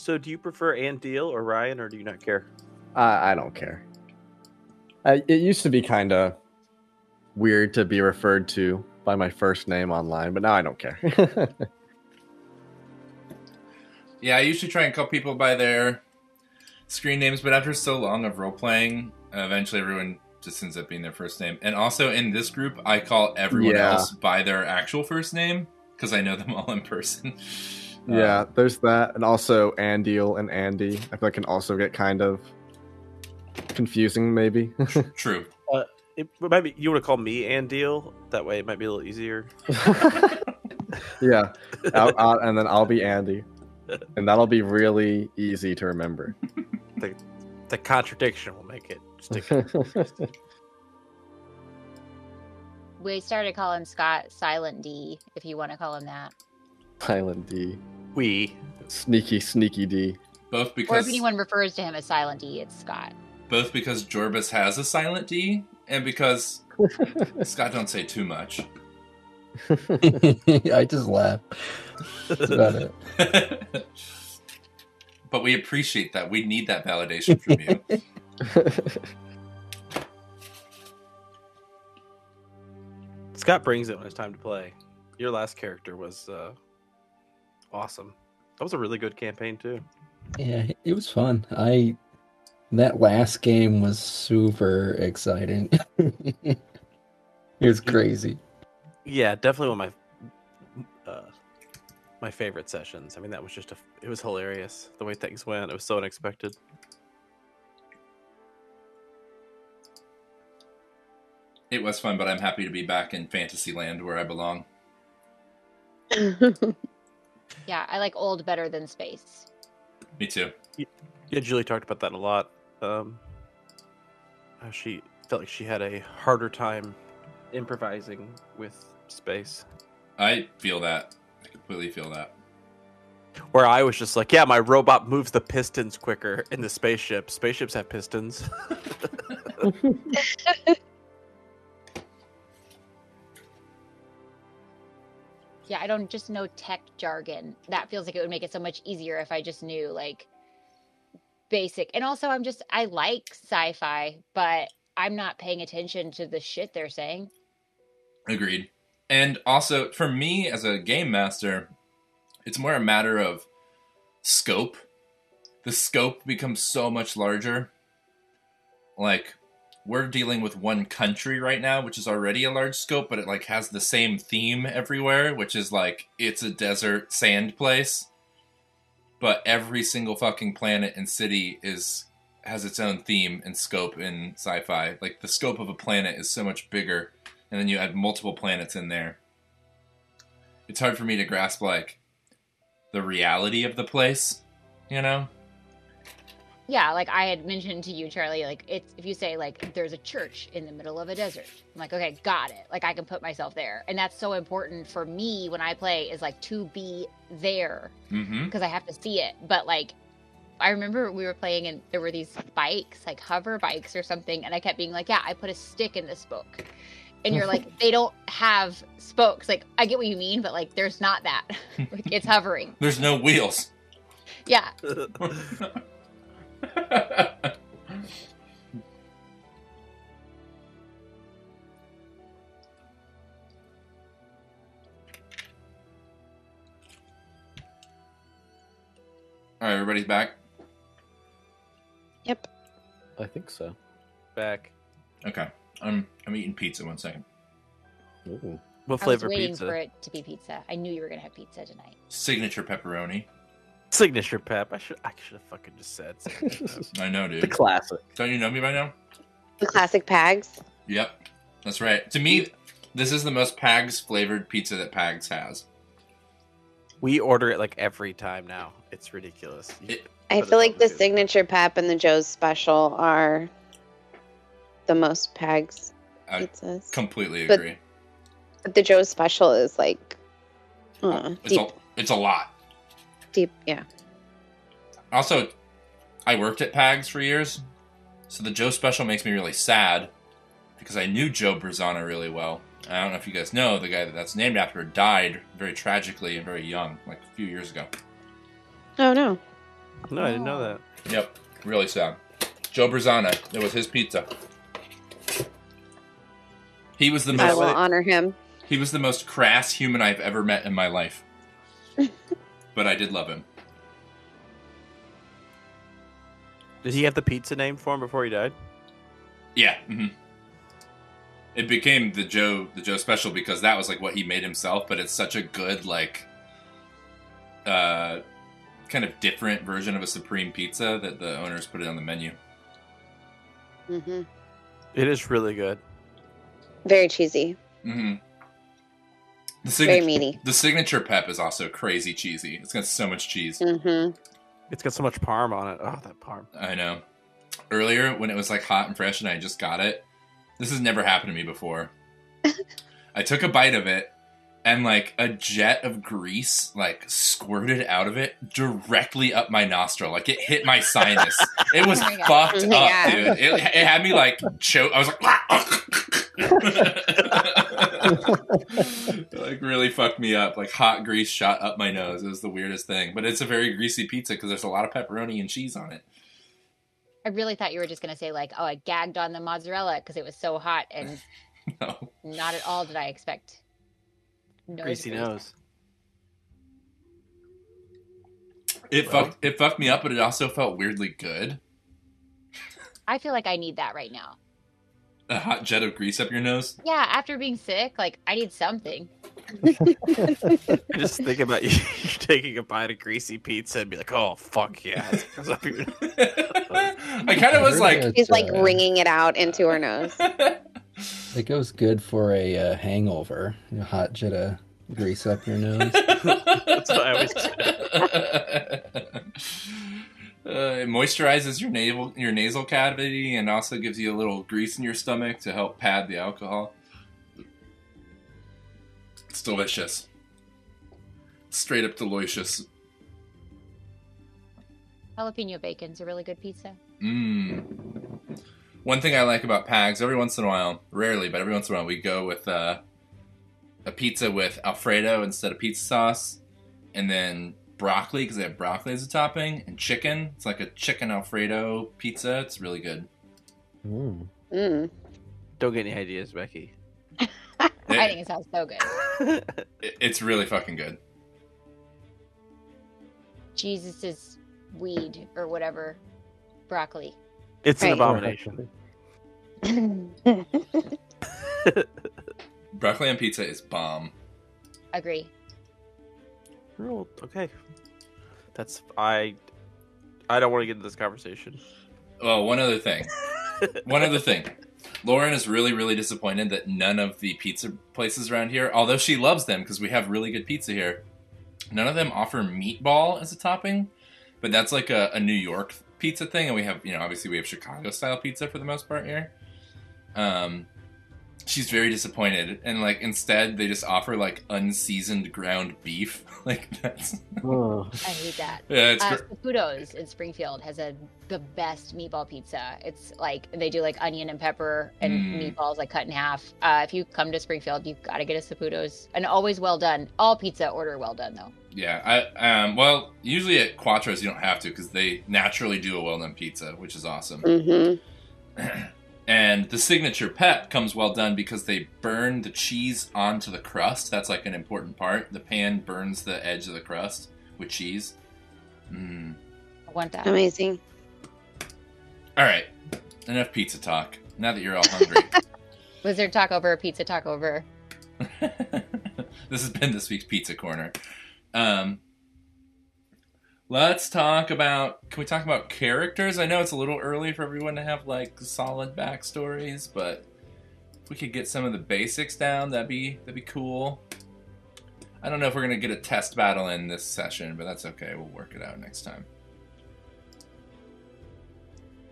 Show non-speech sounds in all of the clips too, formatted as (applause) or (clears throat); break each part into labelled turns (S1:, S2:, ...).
S1: So, do you prefer Ann Deal or Ryan, or do you not care?
S2: I, I don't care. I, it used to be kind of weird to be referred to by my first name online, but now I don't care. (laughs)
S3: Yeah, I usually try and call people by their screen names, but after so long of role playing, eventually everyone just ends up being their first name. And also in this group, I call everyone
S2: Yeah.
S3: else by their actual first name because I know them all in person.
S2: Yeah,
S3: Uh,
S2: there's that, and also Andiel and Andy. I feel like can also get kind of confusing, maybe. (laughs)
S3: true.
S1: It, it might be you want to call me Ann Deal. That way, it might be a little easier. (laughs)
S2: yeah, I'll, I'll- and then I'll be Andy, and that'll be really easy to remember.
S1: The contradiction will make it stick. (laughs)
S4: We started calling Scott Silent D, if you want to call him that.
S2: Silent D,
S1: we.
S2: sneaky, sneaky D.
S3: Both because.
S4: Or
S3: because
S4: if anyone refers to him as Silent D, it's Scott.
S3: both because Jorbus has a silent D, and because (laughs) Scott don't say too much. (laughs)
S5: I just laugh. That's about it. (laughs)
S3: but we appreciate that. We need that validation from you.
S1: Scott brings it when it's time to play. Your last character was uh, awesome. That was a really good campaign too.
S5: Yeah, it was fun. I that last game was super exciting. (laughs) it was crazy.
S1: Yeah, definitely one of my uh, my favorite sessions. I mean, that was just a. It was hilarious the way things went. It was so unexpected.
S3: It was fun, but I'm happy to be back in Fantasyland where I belong. (laughs)
S4: Yeah, I like old better than space.
S3: Me too.
S1: Yeah, Julie talked about that a lot. Um, how she felt like she had a harder time improvising with space.
S3: I feel that. I completely feel that.
S1: Where I was just like, yeah, my robot moves the pistons quicker in the spaceship. Spaceships have pistons. (laughs) (laughs)
S4: Yeah, I don't just know tech jargon. That feels like it would make it so much easier if I just knew like basic. And also, I'm just, I like sci fi, but I'm not paying attention to the shit they're saying.
S3: Agreed. And also, for me as a game master, it's more a matter of scope. The scope becomes so much larger. Like, we're dealing with one country right now, which is already a large scope, but it like has the same theme everywhere, which is like it's a desert sand place. But every single fucking planet and city is has its own theme and scope in sci-fi. Like the scope of a planet is so much bigger and then you add multiple planets in there. It's hard for me to grasp like the reality of the place, you know?
S4: Yeah, like I had mentioned to you, Charlie, like it's if you say like there's a church in the middle of a desert, I'm like, okay, got it. Like I can put myself there. And that's so important for me when I play is like to be there
S3: Mm-hmm.
S4: because I have to see it. But like, I remember we were playing and there were these bikes, like hover bikes or something, and I kept being like, "Yeah, I put a stick in this book," and you're like, (laughs) "They don't have spokes." Like, I get what you mean, but like, there's not that. (laughs) like, it's hovering.
S3: There's no wheels.
S4: Yeah, (laughs)
S3: All right, everybody's back.
S6: Yep.
S2: I think so.
S1: Back.
S3: Okay, I'm I'm eating pizza. One second.
S2: Ooh.
S1: What
S4: I was
S1: flavor
S4: waiting
S1: pizza?
S4: for it to be pizza. I knew you were gonna have pizza tonight.
S3: Signature pepperoni.
S1: Signature pep. I should. I should have fucking just said. (laughs)
S3: I know, dude.
S2: the classic.
S3: Don't you know me by now?
S6: The classic Pags.
S3: Yep, that's right. To me, this is the most Pags flavored pizza that Pags has.
S1: we order it like every time now. It's ridiculous.
S3: It-
S6: I feel like the
S1: too.
S6: signature pep and the Joe's special are the most Pags
S3: I
S6: pizzas.
S3: completely
S6: But-
S3: agree.
S6: but the Joe's special is like uh,
S3: It's
S6: deep,
S3: a it's a lot.
S6: Deep. Yeah.
S3: Also, I worked at Pags for years, so the Joe special makes me really sad because I knew Joe Berzana really well. I don't know if you guys know the guy that that's named after died very tragically and very young, like a few years ago.
S6: Oh no.
S1: No, I didn't know that.
S3: Yep, really sad. Joe Brazana. It was his pizza. He was the
S6: I
S3: most.
S6: will honor him.
S3: He was the most crass human I've ever met in my life. (laughs) but I did love him.
S1: Did he have the pizza name for him before he died?
S3: Yeah. hmm It became the Joe the Joe special because that was like what he made himself, but it's such a good like uh kind of different version of a supreme pizza that the owners put it on the menu.
S6: hmm
S1: It is really good.
S6: Very cheesy.
S3: hmm The
S6: Very
S3: signature,
S6: meaty.
S3: the signature pep is also crazy cheesy. It's got so much cheese.
S6: hmm
S1: It's got so much parm on it. Oh, that parm.
S3: I know. Earlier, when it was like hot and fresh and I just got it, this has never happened to me before. (laughs) I took a bite of it and like a jet of grease like squirted out of it directly up my nostril. Like it hit my sinus. (laughs) It was
S4: Oh my
S3: fucked up,
S6: God.
S3: dude. It, it had me like choke. I was like, (laughs) (laughs) like really fucked me up. Like hot grease shot up my nose. It was the weirdest thing. But it's a very greasy pizza because there's a lot of pepperoni and cheese on it.
S4: I really thought you were just gonna say like, oh, I gagged on the mozzarella because it was so hot, and (laughs)
S3: No.
S4: not at all did I expect. nose
S1: Greasy
S4: grease.
S1: nose.
S3: It
S1: Well-
S3: fucked it fucked me up, but it also felt weirdly good.
S4: I feel like I need that right now.
S3: A hot jet of grease up your nose.
S4: Yeah, after being sick, like I need something. (laughs)
S1: I just think about you (laughs) taking a bite of greasy pizza and be like, oh, fuck yeah. It goes up your- (laughs)
S3: I kind of was like,
S6: she's like
S5: uh,
S6: wringing it out into her nose.
S5: It goes good for a uh, hangover. A hot jet of grease up your nose.
S1: That's what I always
S3: Uh, it moisturizes your nasal your nasal cavity and also gives you a little grease in your stomach to help pad the alcohol. It's delicious. Straight up delicious.
S4: Jalapeno bacon's a really good pizza.
S3: Mmm. One thing I like about Pags, every once in a while, rarely, but every once in a while, we go with uh, a pizza with Alfredo instead of pizza sauce, and then broccoli because they have broccoli as a topping, and chicken. It's like a chicken Alfredo pizza. It's really good.
S2: Mm.
S6: Mm.
S1: Don't get any ideas, Becky. (laughs)
S4: I
S3: It-
S4: think it sounds so good. (laughs)
S3: it- it's really fucking good.
S4: Jesus's weed or whatever. Broccoli.
S1: It's an abomination. (laughs)
S3: Broccoli on pizza is bomb.
S4: Agree.
S1: Well, okay. That's I. I don't want to get into this conversation.
S3: Oh, one other thing. (laughs) one other thing. Lauren is really, really disappointed that none of the pizza places around here, although she loves them because we have really good pizza here, none of them offer meatball as a topping. But that's like a, a New York pizza thing, and we have, you know, obviously we have Chicago style pizza for the most part here. Um, she's very disappointed, and like instead they just offer like unseasoned ground beef. (laughs) like that's
S2: Oh.
S4: I hate that.
S3: yeah, it's
S4: Uh,
S3: gr-
S4: Saputo's in Springfield has a the best meatball pizza. It's like they do like onion and pepper and
S3: Mm.
S4: meatballs like cut in half. Uh, if you come to Springfield, you've got to get a Saputo's and always well done. All pizza order well done though.
S3: Yeah, I um well usually at Quattro's you don't have to because they naturally do a well done pizza, which is awesome.
S6: hmm (clears throat)
S3: And the signature pep comes well done because they burn the cheese onto the crust. That's like an important part. The pan burns the edge of the crust with cheese. Mm.
S4: I want that.
S6: Amazing.
S3: All right, enough pizza talk. Now that you're all hungry, (laughs)
S4: Lizard talk over, pizza talk over. (laughs)
S3: this has been this week's pizza corner. Um, let's talk about. Can we talk about characters? I know it's a little early for everyone to have like solid backstories, but if we could get some of the basics down, that'd be that'd be cool. I don't know if we're gonna get a test battle in this session, but that's okay. We'll work it out next time.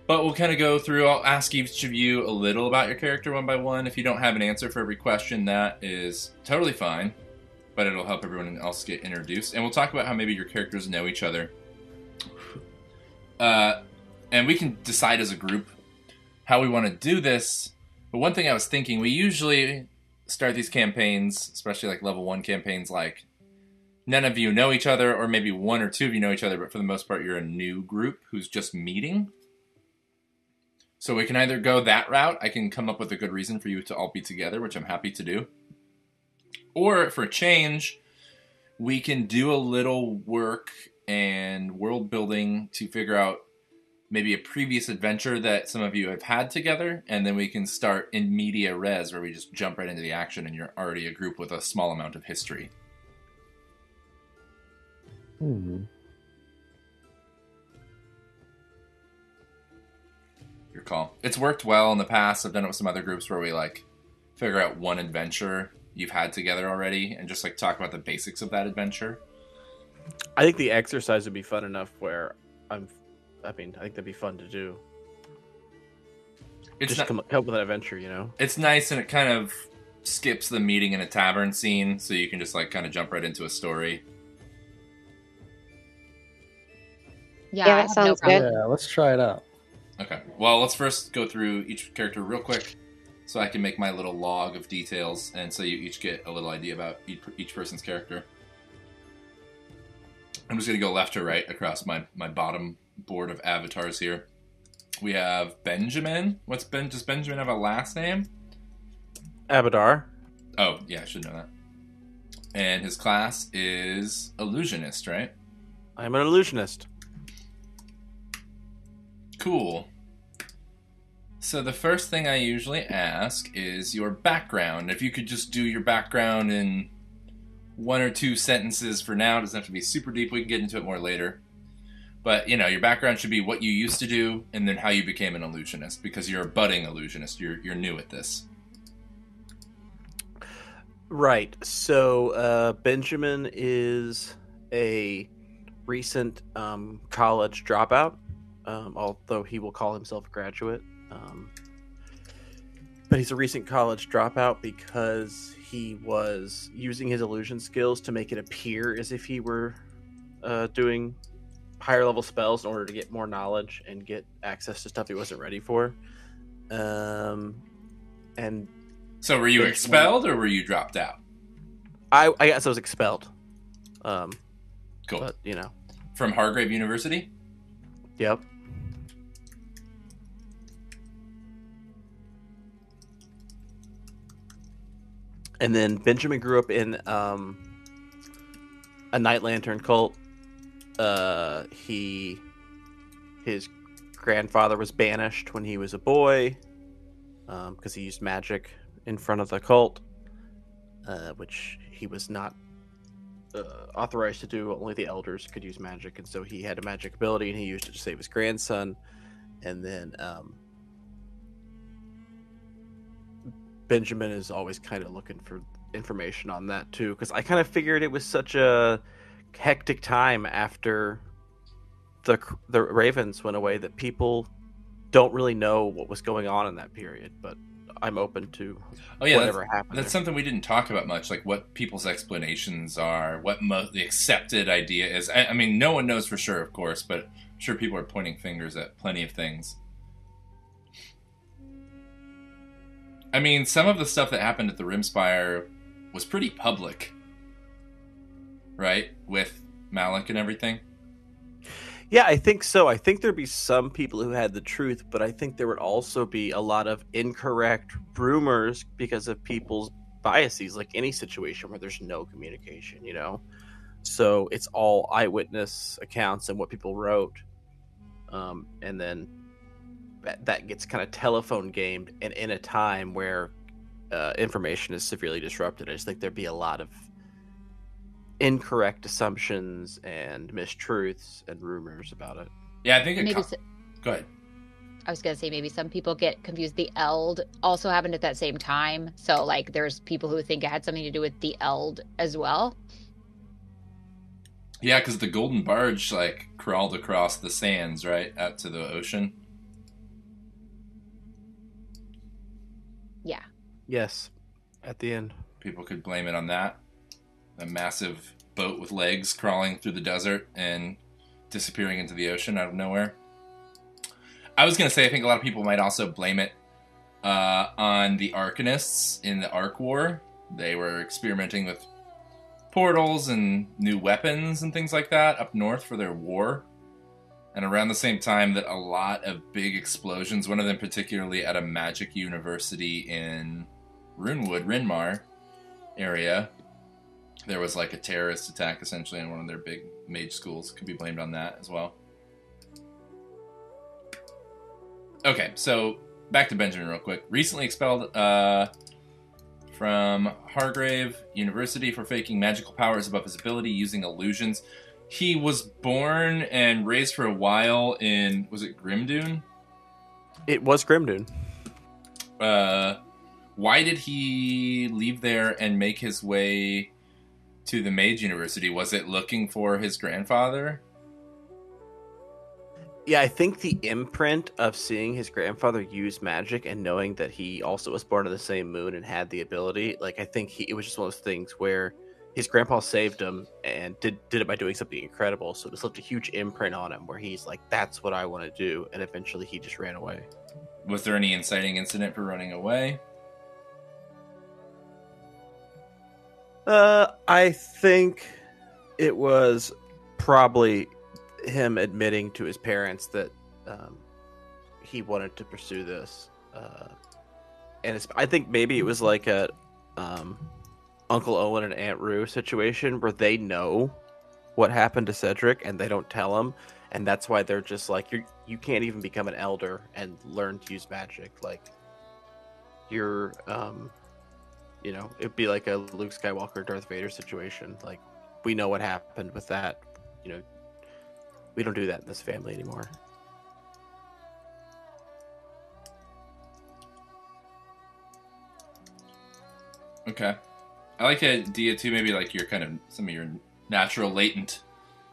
S3: But we'll kind of go through. I'll ask each of you a little about your character one by one. If you don't have an answer for every question, that is totally fine. But it'll help everyone else get introduced. And we'll talk about how maybe your characters know each other. Uh, and we can decide as a group how we want to do this. But one thing I was thinking, we usually start these campaigns, especially like level one campaigns, like none of you know each other, or maybe one or two of you know each other, but for the most part, you're a new group who's just meeting. So we can either go that route. I can come up with a good reason for you to all be together, which I'm happy to do. Or for a change, we can do a little work and world building to figure out maybe a previous adventure that some of you have had together, and then we can start in media res, where we just jump right into the action, and you're already a group with a small amount of history.
S2: Hmm.
S3: Your call. It's worked well in the past. I've done it with some other groups where we like figure out one adventure you've had together already, and just like talk about the basics of that adventure.
S1: I think the exercise would be fun enough where I'm. I mean, I think that'd be fun to do.
S3: It's
S1: Just
S3: not,
S1: come, come up with that adventure, you know.
S3: it's nice, and it kind of skips the meeting in a tavern scene, so you can just like kind of jump right into a story.
S4: Yeah,
S6: Yeah, that sounds
S4: no
S6: good.
S2: Yeah, let's try it out.
S3: Okay. Well, let's first go through each character real quick, so I can make my little log of details, and so you each get a little idea about each, person's character. I'm just gonna go left to right across my my bottom board of avatars here. We have Benjamin. What's Ben? Does Benjamin have a last name?
S1: Abadar.
S3: Oh, yeah, I should know that. And his class is illusionist, right?
S1: I'm an illusionist.
S3: Cool. So the first thing I usually ask is your background. If you could just do your background in one or two sentences for now, it doesn't have to be super deep. We can get into it more later. But you know, your background should be what you used to do, and then how you became an illusionist, because you're a budding illusionist. You're you're new at this.
S1: Right. So uh, Benjamin is a recent um, college dropout, um, although he will call himself a graduate. Um, but he's a recent college dropout because he was using his illusion skills to make it appear as if he were uh, doing higher level spells in order to get more knowledge and get access to stuff he wasn't ready for. Um, and
S3: So were you expelled or were you dropped out?
S1: I, I guess I was expelled. Um,
S3: Cool.
S1: but you know,
S3: From Hargrave University.
S1: yep. And then Benjamin grew up in um, a Night Lantern cult. Uh, he, his grandfather was banished when he was a boy because he used magic in front of the cult, uh, which he was not uh, authorized to do. Only the elders could use magic, and so he had a magic ability, and he used it to save his grandson. And then um, Benjamin is always kind of looking for information on that too, because I kind of figured it was such a hectic time after the the Ravens went away that people don't really know what was going on in that period. But I'm open to
S3: Oh yeah, that's,
S1: whatever happened.
S3: that's
S1: there.
S3: something we didn't talk about much. Like what people's explanations are, what mo- the accepted idea is. I, I mean, no one knows for sure, of course, but I'm sure people are pointing fingers at plenty of things. I mean, some of the stuff that happened at the Rimspire was pretty public, right? With Malik and everything.
S1: Yeah, I think so. I think there'd be some people who had the truth, but I think there would also be a lot of incorrect rumors because of people's biases, like any situation where there's no communication, you know? So it's all eyewitness accounts and what people wrote. Um, and then that, that gets kind of telephone gamed and in a time where uh, information is severely disrupted. I just think there'd be a lot of incorrect assumptions and mistruths and rumors about it.
S3: Yeah, I think it.
S4: Maybe
S3: co-
S4: s-
S3: Go ahead.
S4: I was gonna say maybe some people get confused. The Eld also happened at that same time, so like there's people who think it had something to do with the Eld as well.
S3: Yeah, because the Golden Barge like crawled across the sands, right, out to the ocean.
S1: Yes, at the end.
S3: People could blame it on that. A massive boat with legs crawling through the desert and disappearing into the ocean out of nowhere. I was going to say, I think a lot of people might also blame it uh, on the Arcanists in the Ark War. They were experimenting with portals and new weapons and things like that up north for their war. And around the same time that a lot of big explosions, one of them particularly at a magic university in Runewood, Rinmar area, there was like a terrorist attack essentially in one of their big mage schools. Could be blamed on that as well. Okay, so back to Benjamin real quick. Recently expelled uh, from Hargrave University for faking magical powers above his ability using illusions. He was born and raised for a while in was it Grimdune?
S1: It was Grimdune.
S3: Uh, why did he leave there and make his way to the Mage University? Was it looking for his grandfather?
S1: Yeah, I think the imprint of seeing his grandfather use magic and knowing that he also was born on the same moon and had the ability, like I think he, it was just one of those things where his grandpa saved him and did did it by doing something incredible. So this left a huge imprint on him where he's like, "That's what I want to do," and eventually he just ran away.
S3: Was there any inciting incident for running away?
S1: Uh, I think it was probably him admitting to his parents that um, he wanted to pursue this, uh, and I think maybe it was like a um, Uncle Owen and Aunt Beru situation where they know what happened to Cedric and they don't tell him, and that's why they're just like you. You can't even become an elder and learn to use magic. Like you're, um, you know, it'd be like a Luke Skywalker, Darth Vader situation. Like we know what happened with that. You know, we don't do that in this family anymore.
S3: Okay. I like the idea too. Maybe like your kind of some of your natural latent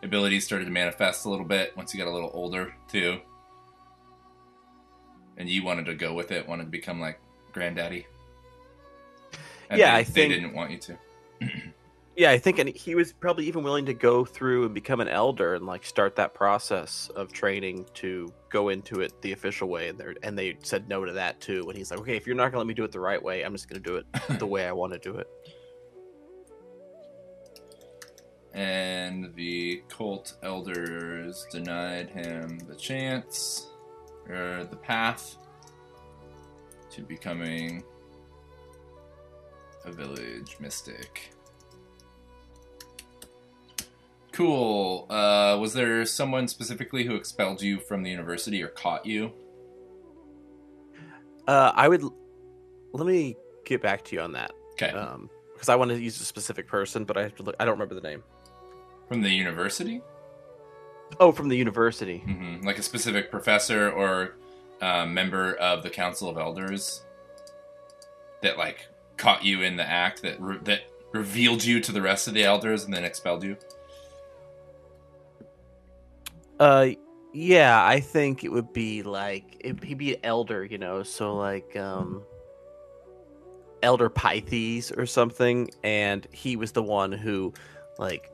S3: abilities started to manifest a little bit once you got a little older too, and you wanted to go with it, wanted to become like granddaddy. And
S1: Yeah,
S3: they,
S1: I think-
S3: they didn't want you to. (clears throat)
S1: Yeah, I think, and he was probably even willing to go through and become an elder and like start that process of training to go into it the official way. And they and they said no to that too. And he's like, okay, if you're not gonna let me do it the right way, I'm just gonna do it (laughs) the way I want to do it.
S3: and the cult elders denied him the chance or the path to becoming a village mystic. Cool. Uh, was there someone specifically who expelled you from the university or caught you?
S1: Uh, I would let me get back to you on that
S3: Okay.
S1: um, because I want to use a specific person, but I have to look. I don't remember the name.
S3: From the university?
S1: Oh, from the university.
S3: hmm Like a specific professor or uh, member of the Council of Elders that like caught you in the act that re- that revealed you to the rest of the elders and then expelled you.
S1: Uh, yeah, I think it would be like it, he'd be an elder, you know, so like um, Elder Pythes or something, and he was the one who like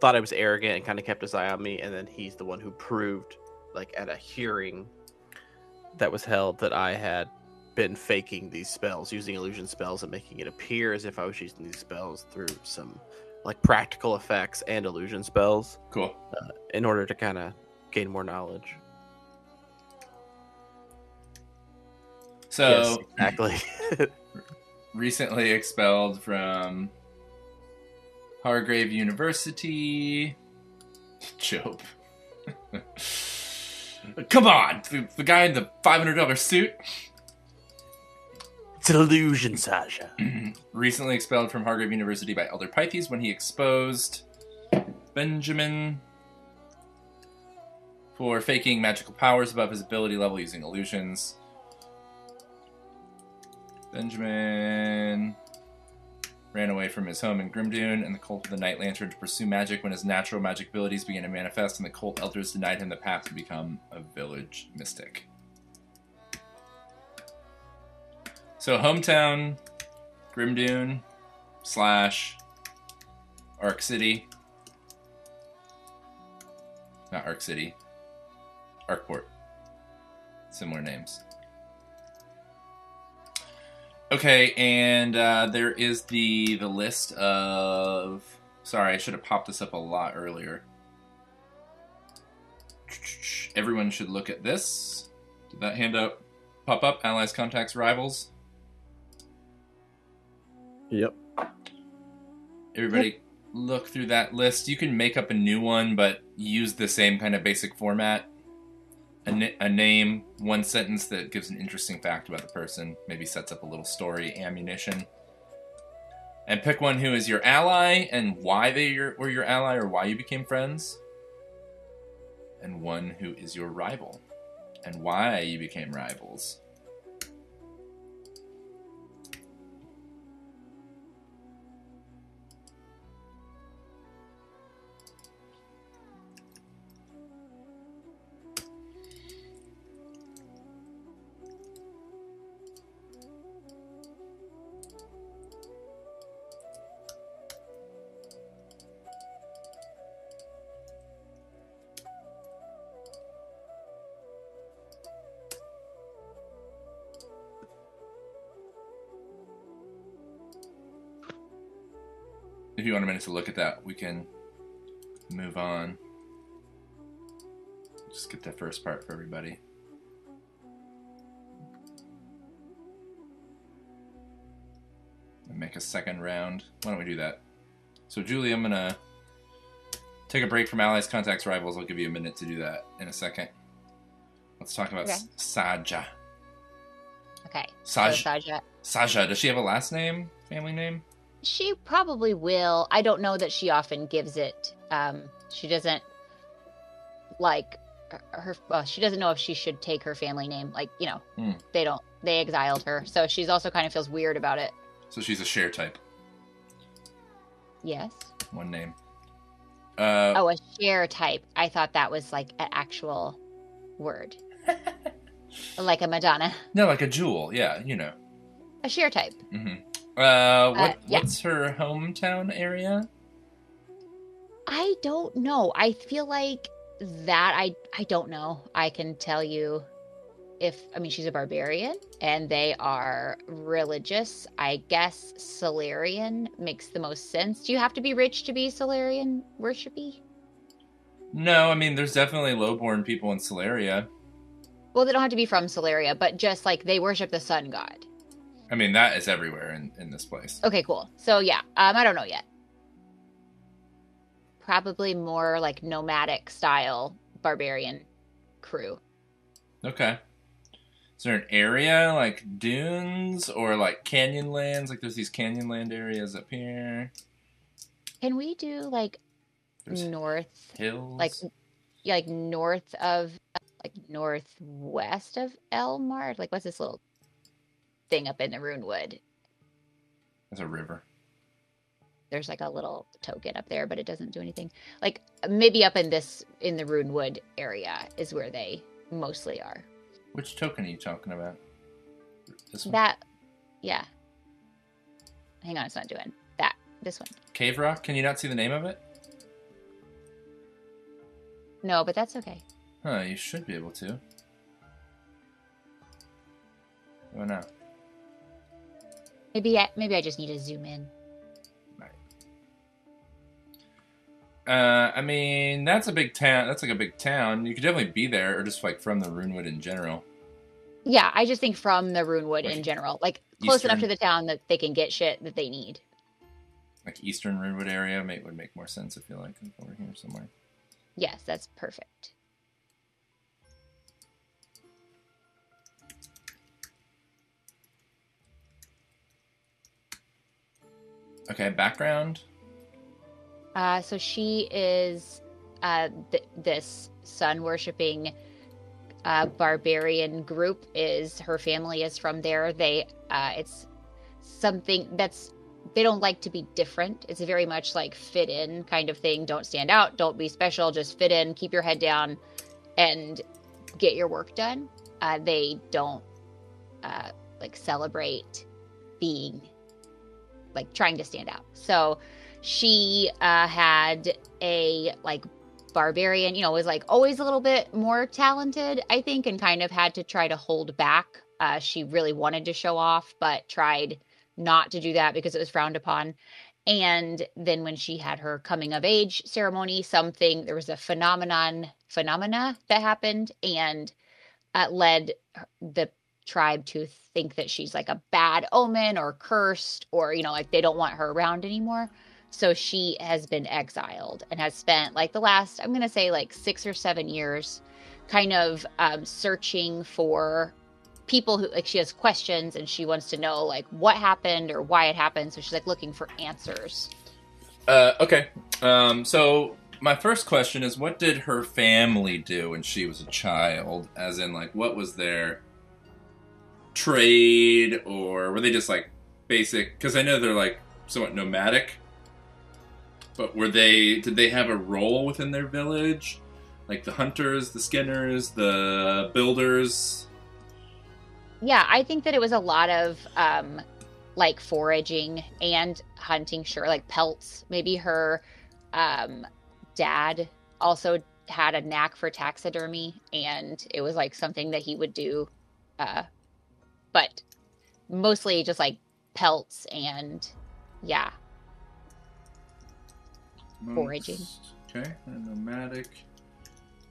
S1: thought I was arrogant and kind of kept his eye on me, and then he's the one who proved, like at a hearing that was held, that I had been faking these spells, using illusion spells, and making it appear as if I was using these spells through some like practical effects and illusion spells
S3: Cool.
S1: Uh, in order to kind of gain more knowledge.
S3: So
S1: yes, exactly. (laughs)
S3: recently expelled from Hargrave University. Job. (laughs) Come on, the, the guy in the five hundred dollar suit.
S1: It's an illusion, Sasha. (clears throat)
S3: recently expelled from Hargrave University by Elder Pythes when he exposed Benjamin for faking magical powers above his ability level using illusions. Benjamin ran away from his home in Grimdune and the cult of the Night Lantern to pursue magic when his natural magic abilities began to manifest, and the cult elders denied him the path to become a village mystic. So, hometown, Grimdune slash Arc City. Not Arc City, Arcport. Similar names. Okay, and uh, there is the the list of Sorry, I should have popped this up a lot earlier. Everyone should look at this. Did that handout pop up? Allies, contacts, rivals.
S2: Yep.
S3: Everybody look through that list. You can make up a new one, but use the same kind of basic format. A, na- a name, one sentence that gives an interesting fact about the person, maybe sets up a little story, ammunition. And pick one who is your ally and why they your, were your ally or why you became friends. And one who is your rival and why you became rivals. A minute to look at that, we can move on. Just get that first part for everybody. And make a second round. Why don't we do that? So, Julie, I'm gonna take a break from allies, contacts, rivals. I'll give you a minute to do that in a second. Let's talk about
S4: Okay.
S3: Saja.
S4: Okay.
S3: Saj-
S4: So Saja,
S3: Saja. Does she have a last name? Family name?
S4: She probably will. I don't know that she often gives it. Um, she doesn't like her. well, she doesn't know if she should take her family name. Like you know,
S3: Hmm.
S4: they don't. They exiled her, so she's also kind of feels weird about it.
S3: So she's a Cher type.
S4: Yes.
S3: One name. Uh,
S4: Oh, a Cher type. I thought that was like an actual word, (laughs) like a Madonna.
S3: No, like a jewel. Yeah, you know.
S4: A Cher type.
S3: hmm Uh, what,
S4: Uh, yeah.
S3: What's her hometown area?
S4: I don't know. I feel like that I I don't know. I can tell you if I mean she's a barbarian and they are religious. I guess Solarian makes the most sense. Do you have to be rich to be Solarian worshipy?
S3: No, I mean, there's definitely lowborn people in Solaria.
S4: Well, they don't have to be from Solaria, but just like they worship the sun god.
S3: I mean, that is everywhere in, in this place.
S4: Okay, cool. So yeah, um, I don't know yet. Probably more like nomadic style barbarian crew.
S3: Okay. Is there an area like dunes or like canyon lands? Like there's these canyon land areas up here.
S4: Can we do like
S3: There's
S4: north
S3: hills.
S4: like yeah, like north of like northwest of Elmar. Like what's this little thing up in the Runewood?
S3: there's a river.
S4: There's like a little token up there, but it doesn't do anything. Like maybe up in this in the Runewood area is where they mostly are.
S3: Which token are you talking about? This one?
S4: That yeah. Hang on, it's not doing that. This one.
S3: Cave Rock? Can you not see the name of it?
S4: No, but that's okay.
S3: Huh, you should be able to. Oh no.
S4: Maybe I, maybe I just need to zoom in. Right.
S3: Uh, I mean, that's a big town. That's like a big town. You could definitely be there, or just like from the Runewood in general.
S4: Yeah, I just think from the Runewood
S3: Like
S4: in general, like close enough to the town that they can get shit that they need.
S3: Like Eastern Runewood area make, would make more sense. I feel like like over here somewhere.
S4: Yes, that's perfect.
S3: Okay, background.
S4: Uh, so she is uh, th- this sun worshipping uh, barbarian group. Is her family is from there? They uh, it's something that's they don't like to be different. It's very much like fit in kind of thing. Don't stand out. Don't be special. Just fit in. Keep your head down, and get your work done. Uh, they don't uh, like celebrate being like trying to stand out. So she uh, had a like barbarian, you know, was like always a little bit more talented, I think, and kind of had to try to hold back. Uh, she really wanted to show off, but tried not to do that because it was frowned upon. And then when she had her coming of age ceremony, something there was a phenomenon phenomena that happened and uh, led the tribe to think that she's like a bad omen or cursed or you know like they don't want her around anymore. So she has been exiled and has spent like the last I'm going to say like 6 or 7 years kind of um, searching for people who like she has questions and she wants to know like what happened or why it happened so she's like looking for answers
S3: Uh, okay. Um, so my first question is, what did her family do when she was a child? As in, like, what was their trade, or were they just like basic? Because I know they're like somewhat nomadic. But were they? Did they have a role within their village? Like the hunters, the skinners, the builders.
S4: yeah i think that it was a lot of um like foraging and hunting sure like pelts maybe her um dad also had a knack for taxidermy and it was like something that he would do uh but mostly just like pelts and yeah Foraging.
S3: Okay, nomadic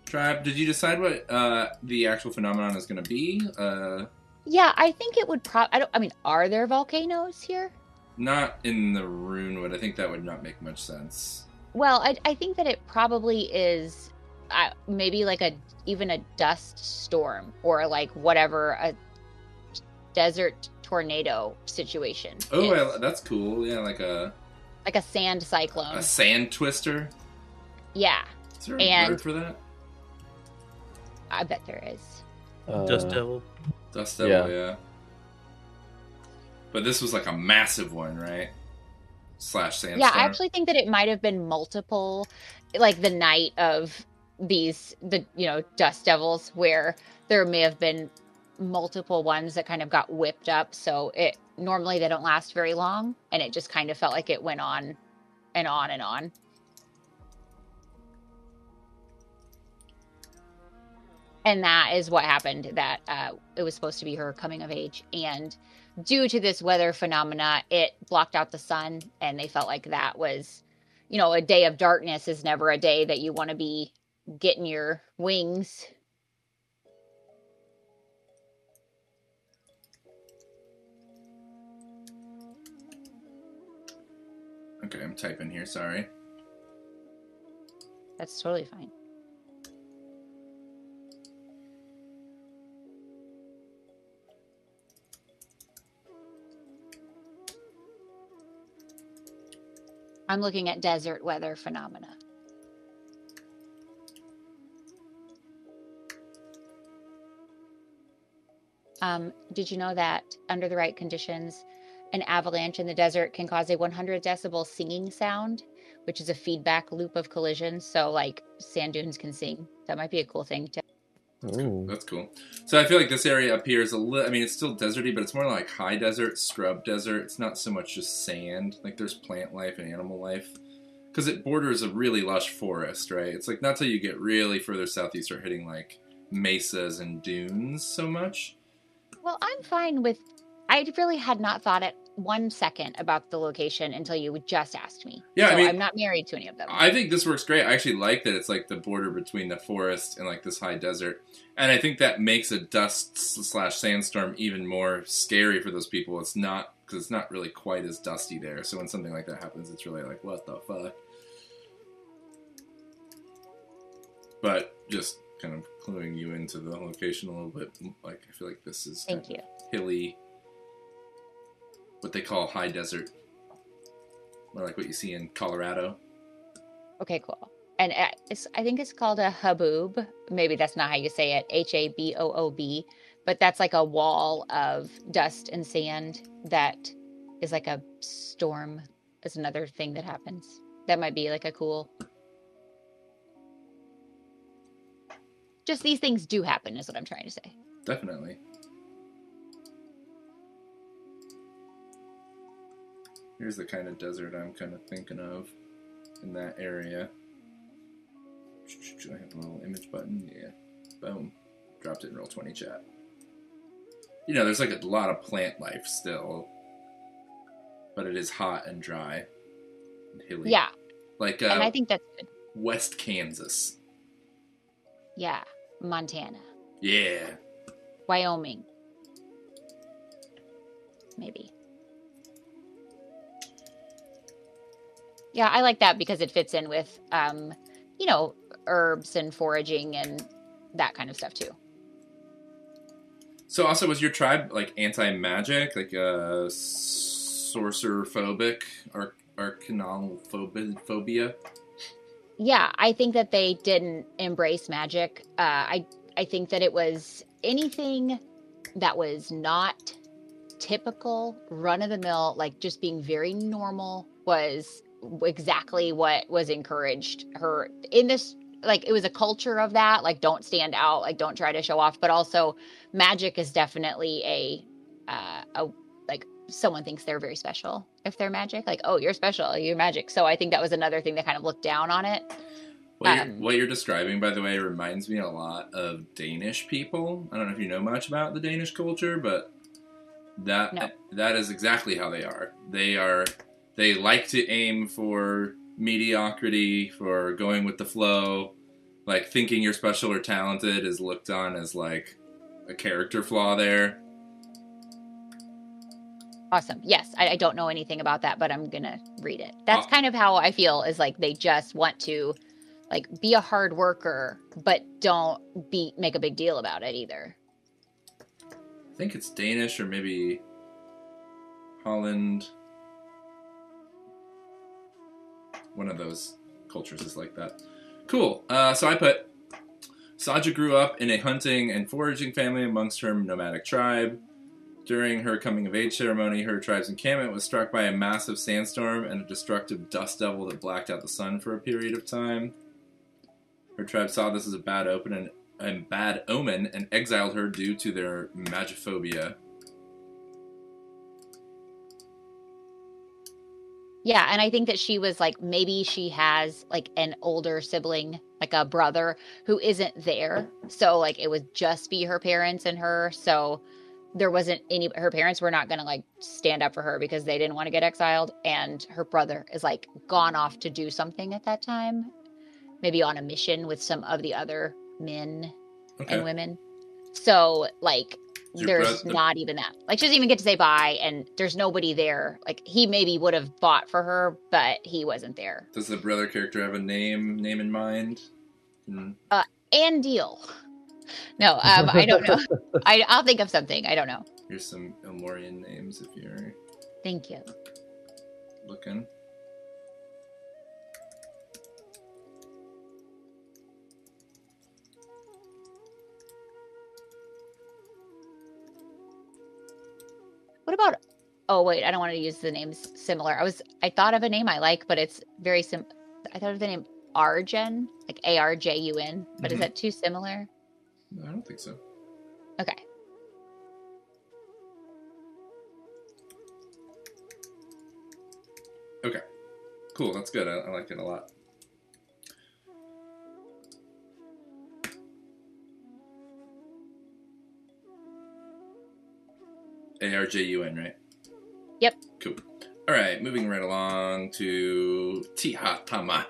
S3: tribe. Did you decide what uh, the actual phenomenon is going to be? Uh,
S4: yeah i think it would probably i don't i mean are there volcanoes here
S3: not in the Runewood. I think that would not make much sense.
S4: Well, I, I think that it probably is uh, maybe like a even a dust storm or like whatever a desert tornado situation.
S3: Oh. I, that's cool. Yeah, like a
S4: like a sand cyclone.
S3: a sand twister.
S4: yeah,
S3: Is there a
S4: And-
S3: word for that?
S4: I bet there is.
S1: Dust
S2: Uh,
S1: Devil.
S3: Dust devil.
S2: Yeah.
S3: Yeah. But this was like a massive one, right? Slash sandstorm.
S4: Yeah, I actually think that it might have been multiple, like the night of these the you know dust devils where there may have been multiple ones that kind of got whipped up. So it normally they don't last very long and it just kind of felt like it went on and on and on. And that is what happened that uh, it was supposed to be her coming of age and due to this weather phenomena it blocked out the sun and they felt like that was you know a day of darkness is never a day that you want to be getting your wings
S3: Okay, I'm typing here. Sorry.
S4: that's totally fine i'm looking at desert weather phenomena Um, did you know that under the right conditions, an avalanche in the desert can cause a 100 decibel singing sound, which is a feedback loop of collisions. So, like sand dunes can sing. That might be a cool thing to.
S2: Ooh.
S3: That's cool. So I feel like this area up here is a little. I mean, it's still deserty, but it's more like high desert, scrub desert. It's not so much just sand. Like there's plant life and animal life, because it borders a really lush forest, right? It's like not till you get really further south you start hitting like mesas and dunes so much.
S4: Well, I'm fine with. I really had not thought it one second about the location until you just asked me.
S3: Yeah, I mean,
S4: I'm not married to any of them.
S3: I think this works great. I actually like that it's like the border between the forest and like this high desert, and I think that makes a dust slash sandstorm even more scary for those people. It's not because it's not really quite as dusty there. So when something like that happens, it's really like what the fuck. But just kind of cluing you into the location a little bit. Like I feel like this is
S4: Thank you.
S3: hilly, what they call high desert, more like what you see in Colorado.
S4: Okay, cool. And uh, it's, I think it's called a haboob. Maybe that's not how you say it. H A B O O B. But that's like a wall of dust and sand that is like a storm. Is another thing that happens. That might be like a cool. Just these things do happen, is what I'm trying to say.
S3: Definitely. Here's the kind of desert I'm kind of thinking of in that area. Do I have a little image button? Yeah. Boom. Dropped it in Roll20 chat. You know, there's like a lot of plant life still, but it is hot and dry. and hilly.
S4: Yeah,
S3: like
S4: and I
S3: uh,
S4: think that's good.
S3: West Kansas.
S4: Yeah, Montana,
S3: Yeah,
S4: Wyoming, maybe. Yeah, I like that because it fits in with, um, you know, herbs and foraging and that kind of stuff too.
S3: So also was your tribe like anti-magic, like uh sorcerer phobic or phobia?
S4: Yeah, I think that they didn't embrace magic. Uh, I I think that it was anything that was not typical, run of the mill, like just being very normal, was exactly what was encouraged her in this. Like it was a culture of that. Like don't stand out. Like don't try to show off. But also, magic is definitely a uh, a like someone thinks they're very special if they're magic. Like oh, you're special. You're magic. So I think that was another thing that kind of looked down on it.
S3: What, you're,
S4: Um,
S3: what you're describing, by the way, reminds me a lot of Danish people. I don't know if you know much about the Danish culture, but that
S4: No.
S3: that is exactly how they are. They are they like to aim for mediocrity, for going with the flow. Like thinking you're special or talented is looked on as like a character flaw there.
S4: Awesome. Yes, I, I don't know anything about that, but I'm gonna read it. That's
S3: Aw-
S4: kind of how I feel. Is like they just want to, like, be a hard worker, but don't be make a big deal about it either.
S3: I think it's Danish or maybe Holland. One of those cultures is like that. Cool. Uh, so I put Saja grew up in a hunting and foraging family amongst her nomadic tribe. During her coming of age ceremony, her tribe's encampment was struck by a massive sandstorm and a destructive dust devil that blacked out the sun for a period of time. Her tribe saw this as a bad open and a bad omen and exiled her due to their magophobia.
S4: Yeah, and I think that she was like maybe she has like an older sibling, like a brother who isn't there. So like it would just be her parents and her. So there wasn't any her parents were not going to like stand up for her because they didn't want to get exiled and her brother is like gone off to do something at that time. Maybe on a mission with some of the other men
S3: Okay.
S4: and women. So like
S3: Your
S4: there's not even that. Like she doesn't even get to say bye and there's nobody there. Like he maybe would have fought for her, but he wasn't there.
S3: Does the brother character have a name name in mind? Hmm.
S4: And deal. No, um, I don't know. (laughs) I, I'll think of something. I don't know.
S3: Here's some Elmorian names if you're
S4: Thank you.
S3: looking.
S4: What about? Oh wait, I don't want to use the names similar. I was I thought of a name I like, but it's very sim. I thought of the name Arjun, like A R J U N. But
S3: Mhm.
S4: is that too similar?
S3: No, I don't think so.
S4: Okay. Okay.
S3: Cool, that's good. I, I like it a lot. A R J U N, right?
S4: Yep.
S3: Cool. All right, moving right along to Tihatama.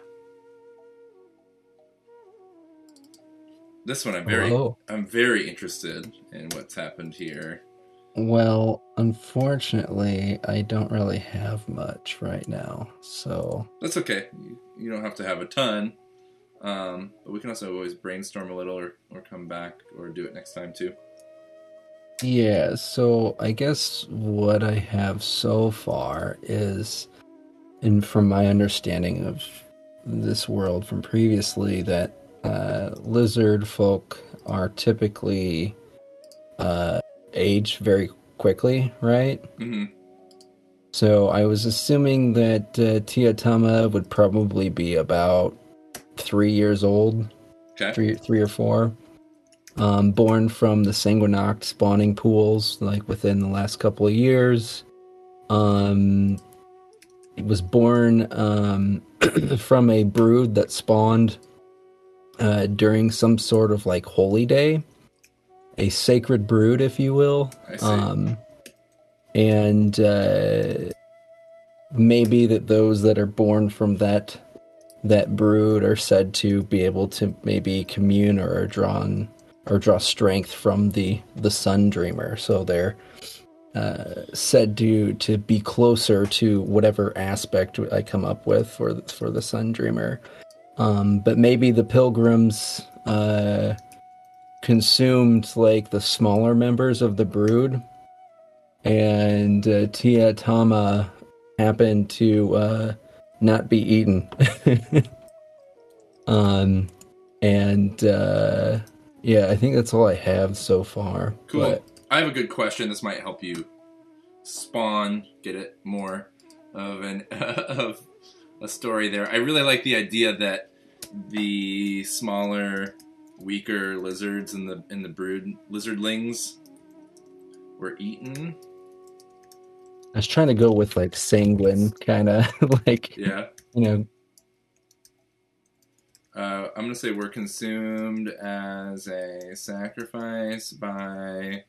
S3: This one I'm very
S5: Whoa.
S3: I'm very interested in what's happened here.
S5: Well, unfortunately, I don't really have much right now. So,
S3: That's okay. You, you don't have to have a ton. Um, but we can also always brainstorm a little or, or come back or do it next time too.
S5: Yeah, so I guess what I have so far is, and from my understanding of this world from previously, that uh, lizard folk are typically uh, age very quickly, right?
S3: hmm
S5: So I was assuming that uh, Tihatama would probably be about three years old,
S3: Okay.
S5: three, three or four. Um, born from the Sanguinoct spawning pools, like within the last couple of years. Um, it was born um, (clears throat) from a brood that spawned uh, during some sort of like holy day, a sacred brood, if you will.
S3: I see.
S5: Um, and uh, maybe that those that are born from that that brood are said to be able to maybe commune or are drawn or draw strength from the the sun dreamer. So they're uh, said to to be closer to whatever aspect I come up with for for the sun dreamer. Um, but maybe the pilgrims uh, consumed like the smaller members of the brood. And uh, Tihatama happened to uh, not be eaten. (laughs) um, and uh, yeah, I think that's all I have so far.
S3: Cool.
S5: But
S3: I have a good question. This might help you spawn, get it more of an (laughs) of a story there. I really like the idea that the smaller, weaker lizards in the in the brood lizardlings were eaten.
S5: I was trying to go with like sanguine kind of (laughs) like
S3: Yeah.
S5: you know
S3: Uh, I'm gonna say we're consumed as a sacrifice by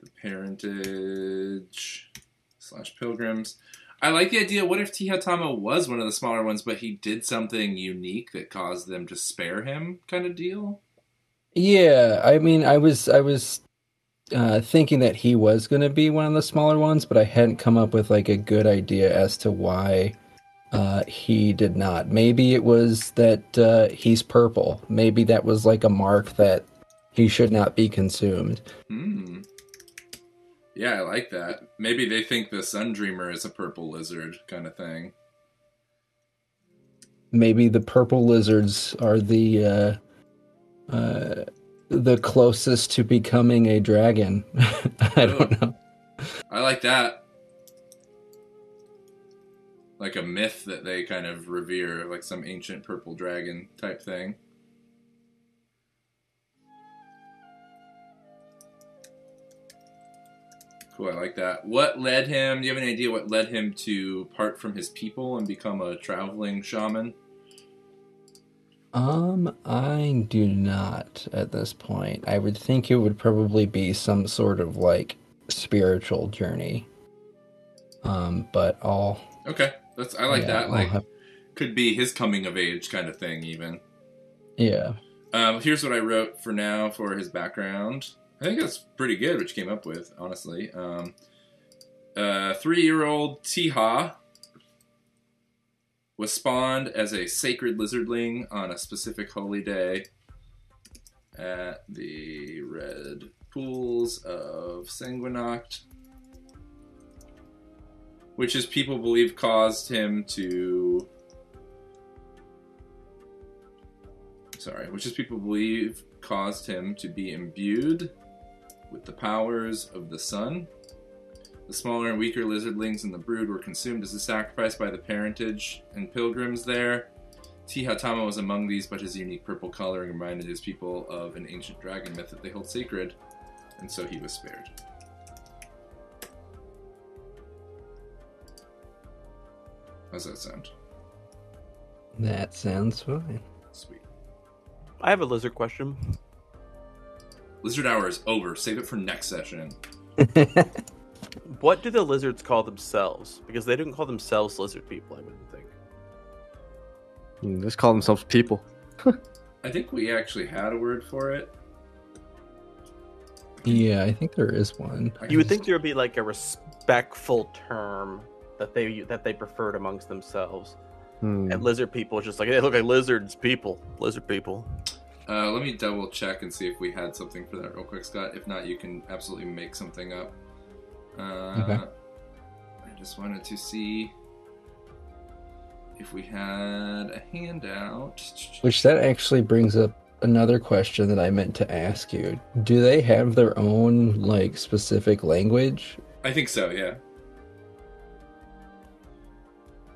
S3: the parentage slash pilgrims. I like the idea. What if Tihatama was one of the smaller ones, but he did something unique that caused them to spare him, kind of deal?
S5: Yeah, I mean, I was I was uh, thinking that he was going to be one of the smaller ones, but I hadn't come up with like a good idea as to why uh, he did not. Maybe it was that uh, he's purple. Maybe that was like a mark that he should not be consumed.
S3: Hmm. Yeah, I like that. Maybe they think the Sun Dreamer is a purple lizard, kind of thing.
S5: Maybe the purple lizards are the uh, uh, the closest to becoming a dragon. (laughs) I don't know.
S3: I like that. Like a myth that they kind of revere, like some ancient purple dragon type thing. Cool, I like that. What led him? Do you have any idea what led him to part from his people and become a traveling shaman?
S5: Um, I do not at this point. I would think it would probably be some sort of like spiritual journey. Um, but I'll
S3: Okay, that's I like
S5: yeah,
S3: that. Like,
S5: have-
S3: could be his coming of age kind of thing, even.
S5: yeah.
S3: Um, here's what I wrote for now for his background. I think that's pretty good, which came up with, honestly. Um, uh, three-year-old Tiha was spawned as a sacred lizardling on a specific holy day at the red pools of Sanguinoct, which is people believe caused him to sorry, which is people believe caused him to be imbued with the powers of the sun. The smaller and weaker lizardlings in the brood were consumed as a sacrifice by the parentage and pilgrims there. Tihatama was among these, but his unique purple coloring reminded his people of an ancient dragon myth that they hold sacred, and so he was spared. How's that sound?
S5: That sounds fine.
S3: Sweet.
S1: I have a lizard question.
S3: Lizard hour is over. Save it for next session. (laughs)
S1: What do the lizards call themselves? Because they didn't call themselves lizard people, I wouldn't think.
S2: Mm, Just call themselves people. (laughs)
S3: I think we actually had a word for it.
S5: yeah, I think there is one.
S1: You would think there would be like a respectful term that they that they preferred amongst themselves.
S2: Hmm.
S1: And lizard people just like they look like lizards people, lizard people.
S3: Uh, let me double check and see if we had something for that real quick, Scott. If not, you can absolutely make something up. Uh,
S5: Okay.
S3: I just wanted to see if we had a handout.
S5: Which that actually brings up another question that I meant to ask you. Do they have their own like specific language?
S3: I think so, yeah.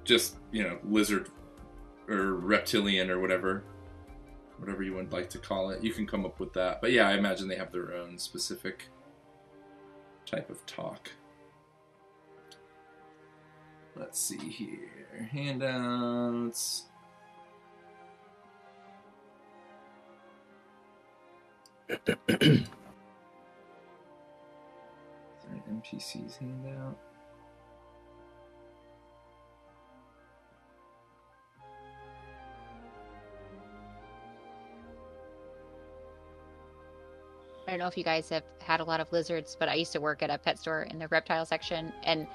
S3: Just, you know, lizard or reptilian or whatever. Whatever you would like to call it. You can come up with that. But yeah, I imagine they have their own specific type of talk. Let's see here. Handouts. (clears throat) Is there NPC's handout?
S4: Don't know if you guys have had a lot of lizards, but I used to work at a pet store in the reptile section, and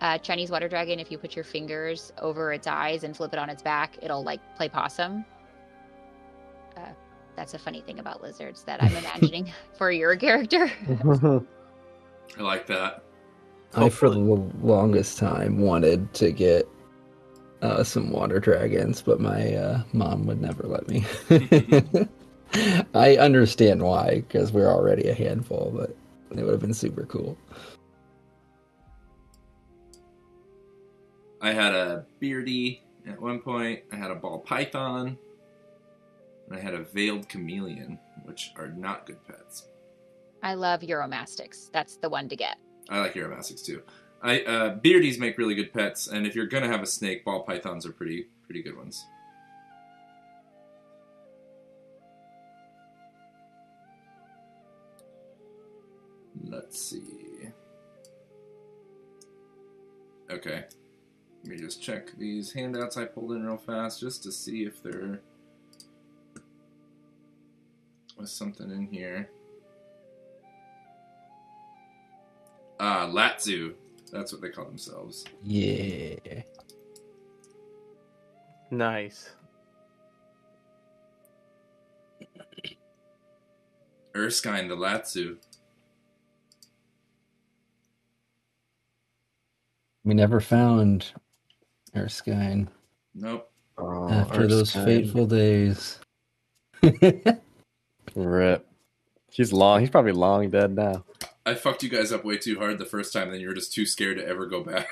S4: uh, Chinese water dragon. If you put your fingers over its eyes and flip it on its back, it'll like play possum. Uh, that's a funny thing about lizards that I'm imagining (laughs) for your character.
S3: I like that.
S5: I, for the longest time, wanted to get uh, some water dragons, but my uh, mom would never let me. (laughs) (laughs) I understand why, because we're already a handful, but it would have been super cool.
S3: I had a beardy at one point. I had a ball python. And I had a veiled chameleon, which are not good pets.
S4: I love Uromastyx. That's the one to get.
S3: I like Uromastyx too. I uh, beardies make really good pets, and if you're gonna have a snake, ball pythons are pretty pretty good ones. Let's see. Okay. Let me just check these handouts I pulled in real fast just to see if there was something in here. Ah, Latzu. That's what they call themselves.
S5: Yeah.
S1: Nice.
S3: Erskine the Latzu.
S5: We never found Erskine
S3: Nope.
S2: Oh,
S5: after those fateful days.
S2: Rip. He's long. He's probably long dead now.
S3: I fucked you guys up way too hard the first time, then you were just too scared to ever go back.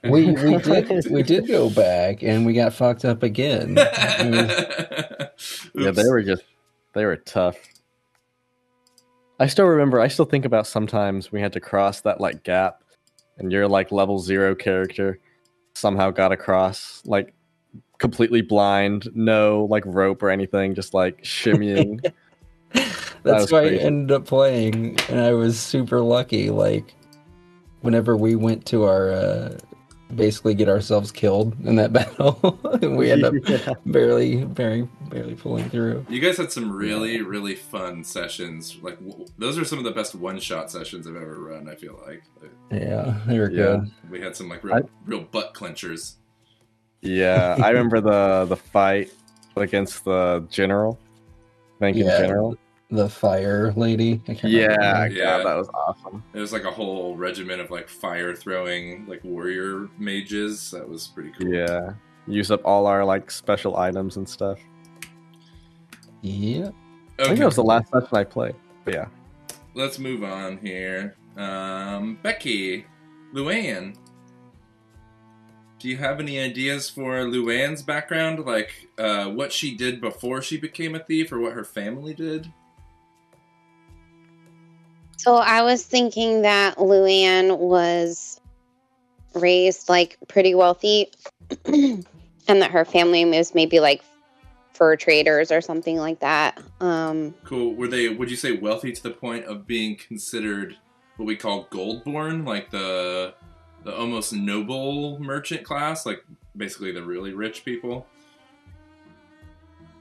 S3: (laughs)
S5: we we (laughs) did we did go back and we got fucked up again. (laughs)
S2: Yeah, they were just they were tough. I still remember. I still think about sometimes we had to cross that like gap, and your like level zero character somehow got across like completely blind, no like rope or anything, just like shimmying. (laughs)
S5: That's why
S2: crazy.
S5: I ended up playing, and I was super lucky. Like, whenever we went to our, uh, basically get ourselves killed in that (laughs) battle, (laughs) and we end up
S2: Yeah.
S5: barely, barely, barely pulling through.
S3: You guys had some really, really fun sessions. Like w- those are some of the best one-shot sessions I've ever run. I feel like
S5: Yeah, they were
S2: Yeah.
S5: good.
S3: we had some like real,
S2: I-
S3: real butt clenchers.
S2: Yeah, I remember the the fight against the general, Vankin
S5: Yeah.
S2: general.
S5: The fire lady. I can't
S2: Yeah,
S5: remember.
S3: Yeah.
S2: That was awesome.
S3: It was like a whole regiment of like fire throwing like warrior mages. That was pretty cool.
S2: Yeah, use up all our like special items and stuff.
S5: Yeah.
S2: I think that was the last session I played. But yeah,
S3: let's move on here. Um, Becky, Luann. Do you have any ideas for Luann's background, like uh, what she did before she became a thief, or what her family did?
S6: So I was thinking that Luann was raised like pretty wealthy (clears throat) and that her family was maybe like fur traders or something like that. Um
S3: Cool. Were they? Would you say wealthy to the point of being considered what we call goldborn, like the the almost noble merchant class, like basically the really rich people?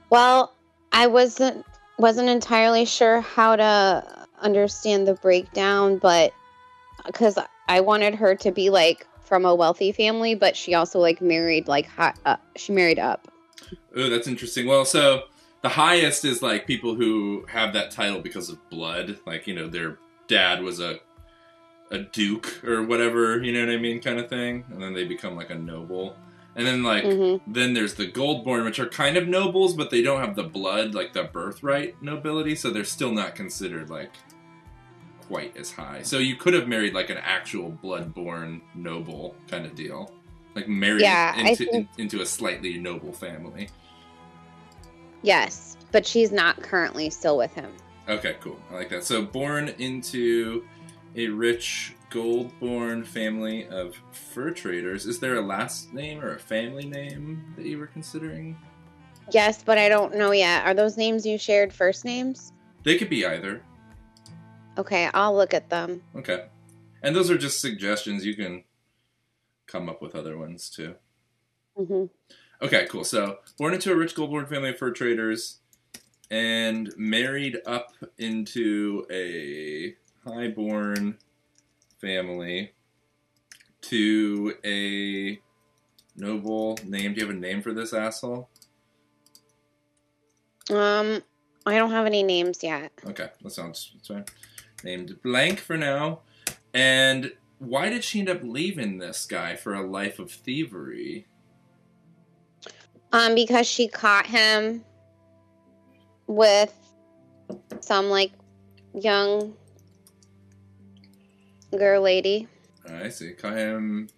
S6: well, I wasn't wasn't entirely sure how to understand the breakdown, but cuz I wanted her to be like from a wealthy family, but she also like married like high, uh, she married up.
S3: Oh, that's interesting. Well, so the highest is like people who have that title because of blood, like you know their dad was a a duke or whatever, you know what I mean, kind of thing, and then they become like a noble. And then like
S6: Mhm.
S3: then there's the goldborn, which are kind of nobles, but they don't have the blood, like the birthright nobility, so they're still not considered like quite as high. So you could have married like an actual bloodborn noble kind of deal, like married
S6: Yeah,
S3: into
S6: think-
S3: in, into a slightly noble family.
S6: Yes, but she's not currently still with him.
S3: Okay, cool. I like that. So born into a rich gold-born family of fur traders. Is there a last name or a family name that you were considering?
S6: Yes, but I don't know yet. Are those names you shared first names?
S3: They could be either.
S6: Okay, I'll look at them.
S3: Okay. And those are just suggestions. You can come up with other ones too.
S6: hmm
S3: Okay, cool. So, born into a rich gold-born family of fur traders, and married up into a highborn family to a noble name. Do you have a name for this asshole?
S6: Um, I don't have any names yet.
S3: Okay, that sounds that's fine. Named blank for now. And why did she end up leaving this guy for a life of thievery?
S6: Um, because she caught him with some like young girl lady.
S3: I see. Caught him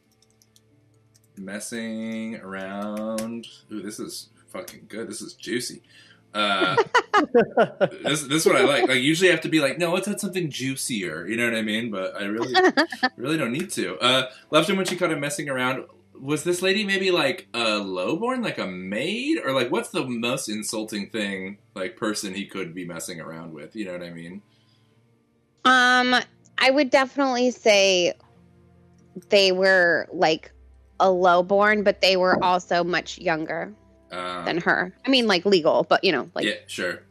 S3: messing around. Ooh, this is fucking good. This is juicy. Uh, (laughs) this this is what I like. Like usually I have to be like, no, let's add something juicier. You know what I mean? But I really (laughs) really don't need to. Uh, left him when she caught him messing around. Was this lady maybe like a lowborn, like a maid, or like what's the most insulting thing like person he could be messing around with? You know what I mean?
S6: Um, I would definitely say they were like a lowborn, but they were also much younger
S3: Um,
S6: than her. I mean, like legal, but you know, like
S3: yeah, sure.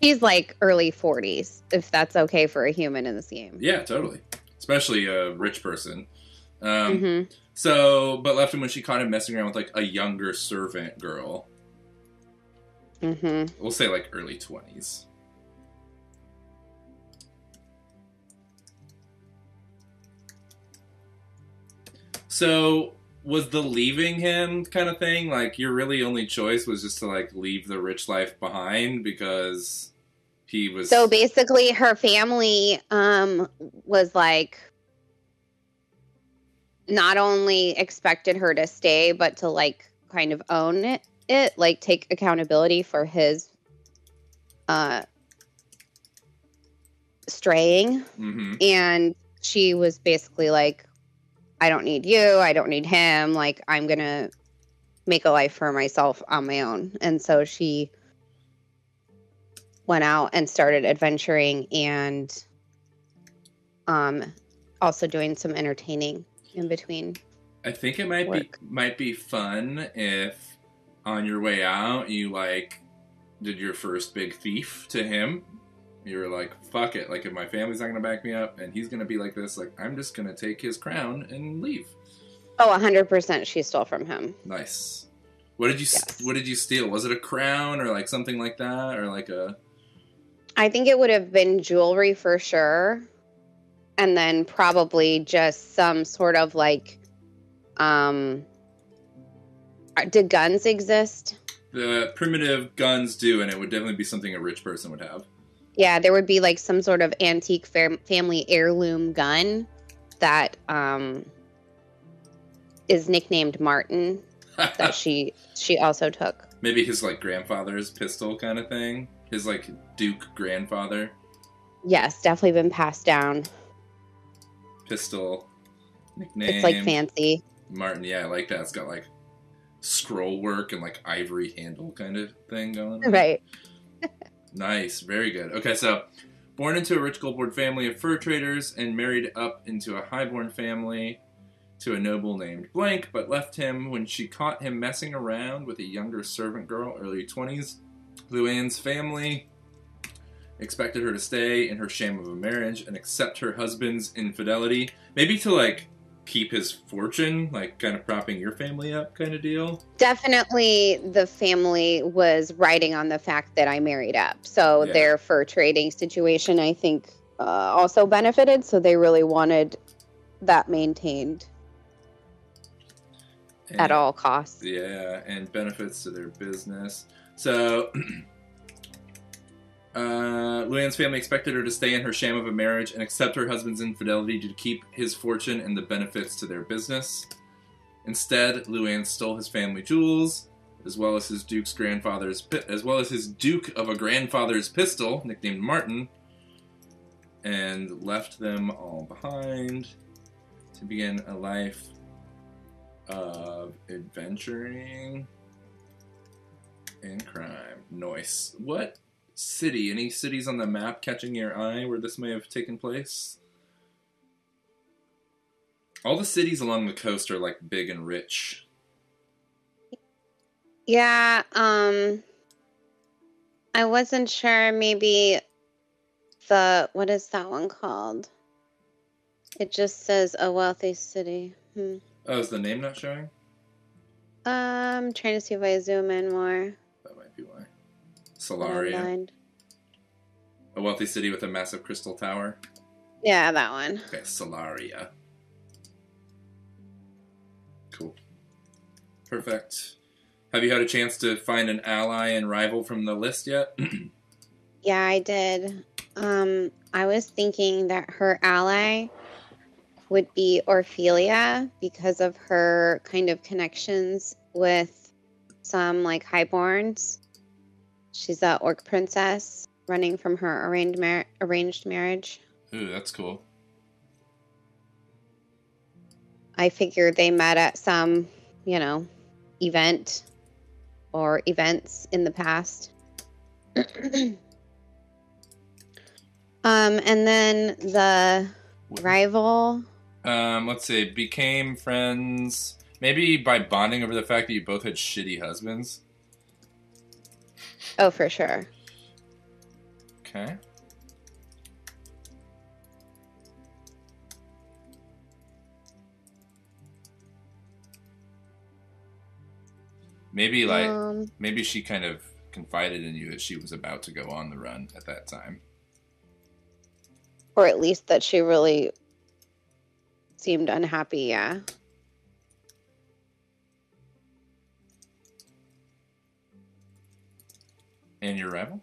S6: he's like early 40s, if that's okay for a human in this game.
S3: Yeah, totally. Especially a rich person. Um,
S6: hmm
S3: So, but left him when she caught him messing around with like a younger servant girl.
S6: hmm
S3: We'll say like early 20s. So, was the leaving him kind of thing like your really only choice was just to like leave the rich life behind because he was
S6: So basically, her family um, was like not only expected her to stay, but to like kind of own it, it like take accountability for his uh, straying.
S3: hmm
S6: And she was basically like, I don't need you. I don't need him. Like, I'm going to make a life for myself on my own. And so she went out and started adventuring and um, also doing some entertaining in between.
S3: I think it might
S6: work.
S3: be might be fun if on your way out you like did your first big thief to him. You were like, "Fuck it! Like if my family's not gonna back me up and he's gonna be like this, like I'm just gonna take his crown and leave."
S6: Oh, 100% she stole from him.
S3: Nice. What did you
S6: Yes.
S3: What did you steal? Was it a crown or like something like that, or like a?
S6: I think it would have been jewelry for sure. And then probably just some sort of like um uh, did guns exist?
S3: The primitive guns do, and it would definitely be something a rich person would have.
S6: Yeah, there would be like some sort of antique fam- family heirloom gun that um is nicknamed Martin that (laughs) she she also took.
S3: Maybe his like grandfather's pistol kind of thing. His like Duke grandfather
S6: Yes, definitely been passed down.
S3: pistol nickname.
S6: It's like fancy.
S3: Martin, yeah, I like that. It's got like scroll work and like ivory handle kind of thing going. on. (laughs)
S6: Right. (laughs)
S3: Nice, very good. Okay, so born into a rich Goldborn family of fur traders and married up into a highborn family to a noble named Blank, but left him when she caught him messing around with a younger servant girl, early 20s. Luann's family expected her to stay in her shame of a marriage and accept her husband's infidelity, maybe to like keep his fortune, like kind of propping your family up kind of deal.
S6: Definitely the family was riding on the fact that I married up. So
S3: Yeah.
S6: their fur trading situation, I think, uh, also benefited. So they really wanted that maintained at all costs.
S3: Yeah, and benefits to their business. So, (clears throat) uh, Luann's family expected her to stay in her sham of a marriage and accept her husband's infidelity to keep his fortune and the benefits to their business. Instead, Luann stole his family jewels, as well as his duke's grandfather's, as well as his duke of a grandfather's pistol, nicknamed Martin, and left them all behind to begin a life of adventuring and crime. Nice. What city? Any cities on the map catching your eye where this may have taken place? All the cities along the coast are like big and rich.
S6: Yeah. Um, I wasn't sure. Maybe the what is that one called? It just says a wealthy city. Hmm.
S3: Oh, is the name not showing?
S6: Um, trying to see if I zoom in more.
S3: That might be why. Solaria, a wealthy city with a massive crystal tower.
S6: Yeah, that one.
S3: Okay, Solaria. Cool. Perfect. Have you had a chance to find an ally and rival from the list yet? (clears throat)
S6: Yeah, I did. Um, I was thinking that her ally would be Orphelia because of her kind of connections with some like highborns. She's a orc princess running from her arranged mar- arranged marriage.
S3: Ooh, that's cool.
S6: I figured they met at some, you know, event or events in the past. (clears throat) um, and then the rival.
S3: Um, let's see. Became friends. Maybe by bonding over the fact that you both had shitty husbands.
S6: Oh, for sure.
S3: Okay. Maybe like
S6: um,
S3: maybe she kind of confided in you that she was about to go on the run at that time.
S6: or at least that she really seemed unhappy. Yeah.
S3: And your rival?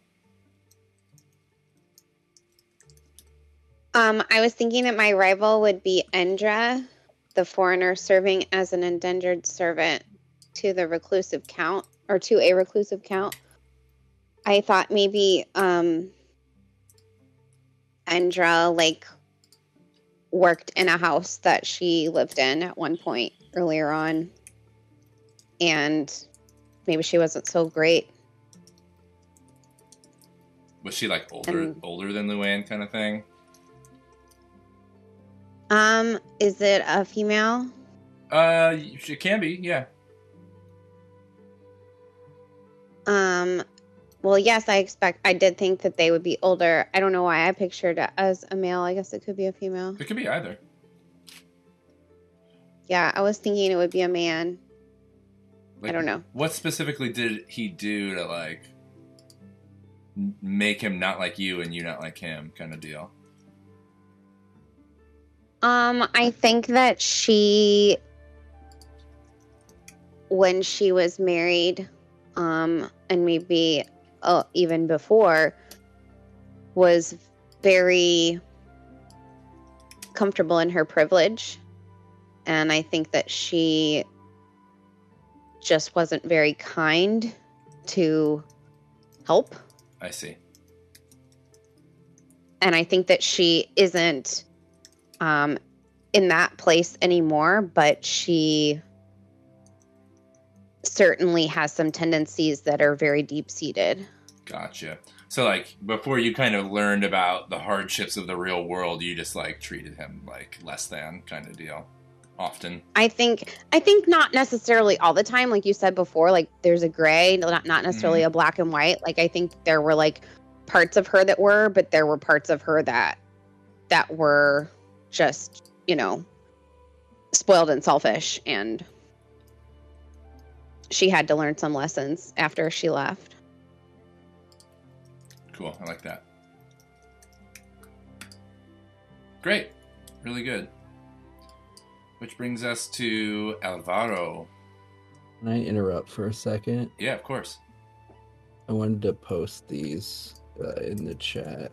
S6: Um, I was thinking that my rival would be Endra, the foreigner serving as an indentured servant to the reclusive count or to a reclusive count. I thought maybe um Endra like worked in a house that she lived in at one point earlier on. And maybe she wasn't so great.
S3: Was she like older older than Luann kind of thing?
S6: Um, is it a female?
S3: Uh, she can be, yeah.
S6: Um, well, yes, I expect. I did think that they would be older. I don't know why I pictured it as a male. I guess it could be a female.
S3: It could be either.
S6: Yeah, I was thinking it would be a man.
S3: Like,
S6: I don't know.
S3: What specifically did he do to like make him not like you and you not like him, kind of deal?
S6: Um, I think that she, when she was married, um, and maybe uh, even before, was very comfortable in her privilege. And I think that she just wasn't very kind to help.
S3: I see.
S6: and I think that she isn't um, in that place anymore, but she certainly has some tendencies that are very deep seated.
S3: Gotcha. So like before you kind of learned about the hardships of the real world, you just like treated him like less than kind of deal. Often.
S6: I think I think not necessarily all the time, like you said before. Like there's a gray, not not mm-hmm. necessarily a black and white. Like I think there were like parts of her that were, but there were parts of her that that were just you know spoiled and selfish, and she had to learn some lessons after she left.
S3: Cool. I like that. Great. Really good. Which brings us to Alvaro.
S5: Can I interrupt for a second?
S3: Yeah, of course.
S5: I wanted to post these uh, in the chat.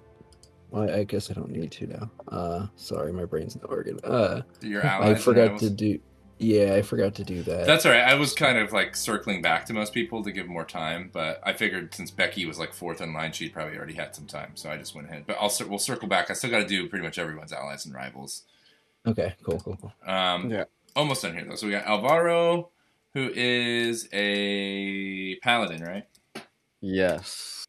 S5: Well, I guess I don't need to now. Uh, sorry, my brain's not working. Uh,
S3: Your
S5: I forgot to do. Yeah, I forgot to do that.
S3: That's all right. I was kind of like circling back to most people to give more time, but I figured since Becky was like fourth in line, she'd probably already had some time, so I just went ahead. But I'll we'll circle back. I still got to do pretty much everyone's allies and rivals.
S5: Okay. Cool. Cool. Cool.
S3: Um,
S2: Yeah.
S3: Almost done here though. So we got Alvaro, who is a paladin, right?
S2: Yes.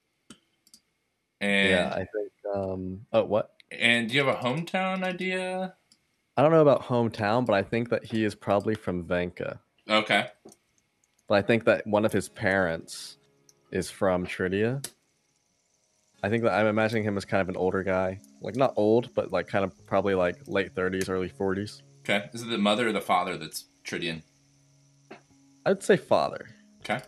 S3: And
S2: yeah, I think. Um. Oh, what?
S3: and do you have a hometown idea?
S2: I don't know about hometown, but I think that he is probably from Venka.
S3: Okay.
S2: But I think that one of his parents is from Tridia. I think that I'm imagining him as kind of an older guy, like not old, but like kind of probably like late 30s, early 40s.
S3: Okay. Is it the mother or the father that's Tridian?
S2: I'd say father.
S3: Okay.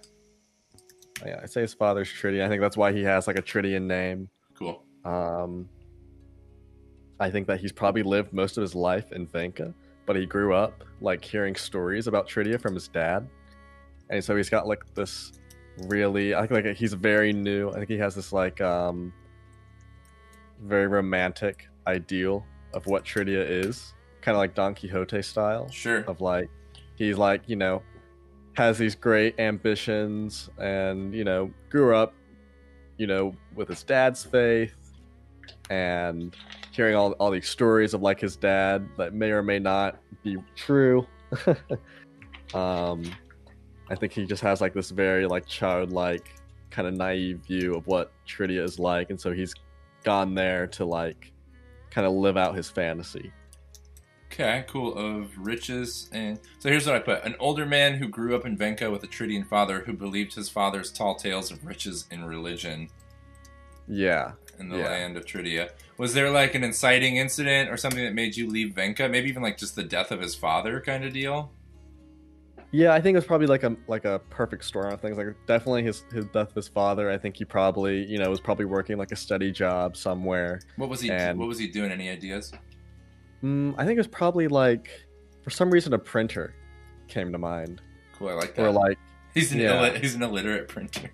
S2: Yeah, I'd say his father's Tridian. I think that's why he has like a Tridian name.
S3: Cool.
S2: Um, I think that he's probably lived most of his life in Venka, but he grew up like hearing stories about Tridia from his dad, and so he's got like this really. I think like he's very new. I think he has this like um very romantic ideal of what Tridia is, kind of like Don Quixote style
S3: Sure.
S2: of like he's like you know has these great ambitions and you know grew up you know with his dad's faith and hearing all, all these stories of like his dad that may or may not be true (laughs) um i think he just has like this very like childlike kind of naive view of what tridia is like and so he's gone there to like kind of live out his fantasy
S3: Okay, cool. Of riches and so here's what I put: an older man who grew up in Venka with a Tridian father who believed his father's tall tales of riches and religion
S2: yeah
S3: in the
S2: Yeah.
S3: land of Tridia. Was there like an inciting incident or something that made you leave Venka? Maybe even like just the death of his father, kind of deal.
S2: Yeah, I think it was probably like a like a perfect storm of things. Like definitely his his death of his father. I think he probably you know was probably working like a steady job somewhere.
S3: What was he?
S2: And-
S3: What was he doing? Any ideas?
S2: Mm, I think it was probably like for some reason a printer came to mind,
S3: Cool. I like that.
S2: or like
S3: he's an
S2: yeah.
S3: he's an illiterate printer.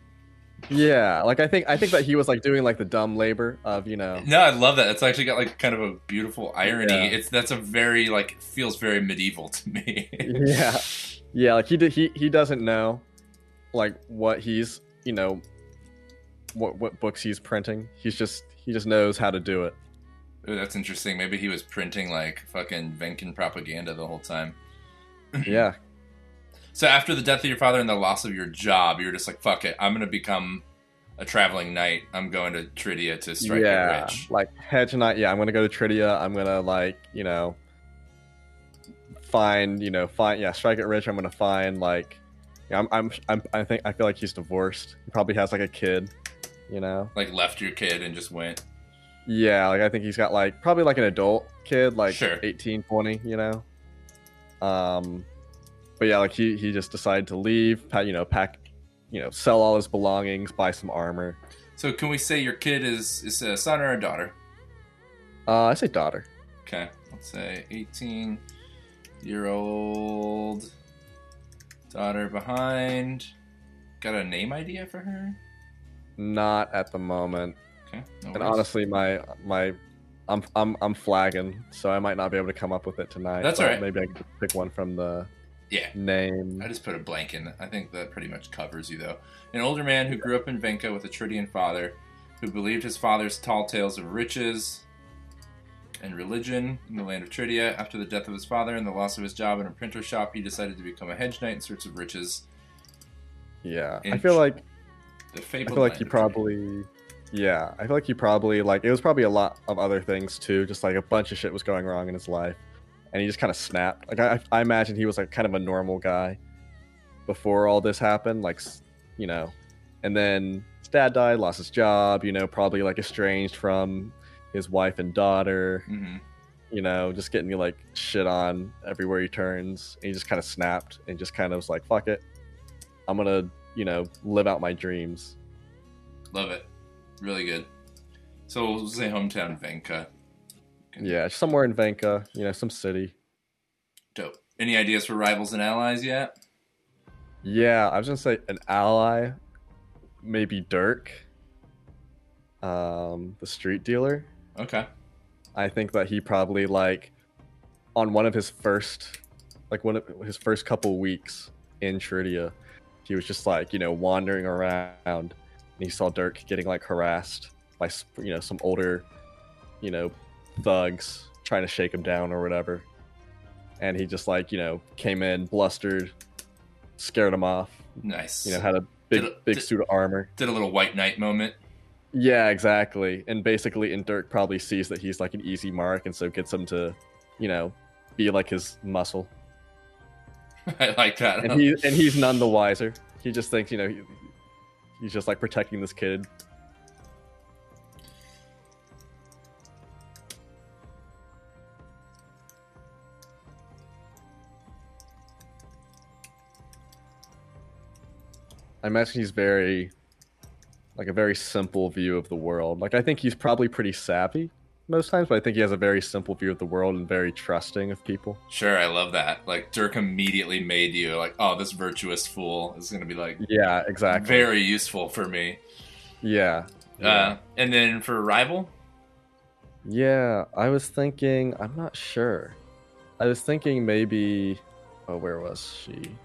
S2: yeah, like I think I think that he was like (laughs) doing like the dumb labor of you know
S3: No, I love that. It's actually got like kind of a beautiful irony.
S2: Yeah.
S3: It's that's a very like feels very medieval to me.
S2: yeah (laughs) yeah like he did he he doesn't know like what he's you know what what books he's printing. He's just he just knows how to do it.
S3: Ooh, that's interesting. Maybe he was printing like fucking Venkin propaganda the whole time. (laughs)
S2: Yeah,
S3: So after the death of your father and the loss of your job, you're just like, "Fuck it, I'm gonna become a traveling knight. I'm going to Tridia to strike
S2: yeah,
S3: rich."
S2: like hedge knight. Yeah, I'm gonna go to Tridia. I'm gonna like you know find you know find yeah strike it rich. I'm gonna find like yeah, I'm, I'm I'm I think I feel like he's divorced. He probably has like a kid. You know.
S3: Like left your kid and just went.
S2: Yeah, like I think he's got like probably like an adult kid, like
S3: Sure.
S2: 18, 20, you know. Um, but yeah, like he he just decided to leave, you know, pack, you know, sell all his belongings, buy some armor.
S3: So can we say your kid is is a son or a daughter?
S2: Uh, I say daughter.
S3: Okay, let's say 18 year old daughter behind. Got a name idea for her?
S2: Not at the moment.
S3: Okay, no
S2: And
S3: worries.
S2: honestly, my my, I'm I'm I'm flagging, so I might not be able to come up with it tonight.
S3: That's all right.
S2: Maybe I can pick one from the
S3: yeah.
S2: name.
S3: I just put a blank in. I think that pretty much covers you, though. An older man who grew up in Venka with a Tridian father, who believed his father's tall tales of riches and religion in the land of Tridia. After the death of his father and the loss of his job in a printer shop, he decided to become a hedge knight in search of riches.
S2: Yeah, I feel like
S3: The
S2: I feel like he probably, yeah, I feel like he probably like it was probably a lot of other things too. Just like a bunch of shit was going wrong in his life, and he just kind of snapped. Like I, I imagine he was like kind of a normal guy before all this happened. Like, you know, and then his dad died, lost his job. You know, probably like estranged from his wife and daughter.
S3: Mhm.
S2: You know, just getting like shit on everywhere he turns. And he just kind of snapped and just kind of was like, "Fuck it, I'm gonna." You know, live out my dreams.
S3: Love it. Really good. So we'll say hometown Venka.
S2: Yeah, somewhere in Venka, you know, some city.
S3: Dope. Any ideas for rivals and allies yet?
S2: Yeah, I was gonna say an ally, maybe Dirk, um, the street dealer.
S3: Okay.
S2: I think that he probably like on one of his first, like one of his first couple weeks in Tridia, he was just like you know wandering around, and he saw Dirk getting like harassed by you know some older, you know, thugs trying to shake him down or whatever, and he just like you know came in blustered, scared him off,
S3: Nice.
S2: you know had a big big
S3: did-
S2: suit of armor.
S3: Did a little white knight moment.
S2: Yeah, exactly. And basically, and Dirk probably sees that he's like an easy mark, and so gets him to, you know, be like his muscle. (laughs)
S3: I like that.
S2: And, he, and he's none the wiser. He just thinks, you know, he, he's just like protecting this kid. I imagine he's very like a very simple view of the world. Like I think he's probably pretty savvy most times, but I think he has a very simple view of the world and very trusting of people.
S3: Sure, I love that. Like Dirk immediately made you like, oh, this virtuous fool is going to be like
S2: Yeah, exactly.
S3: very useful for me.
S2: Yeah.
S3: Uh, and then for rival,
S2: Yeah, I was thinking. I'm not sure. I was thinking maybe. Oh, where was she?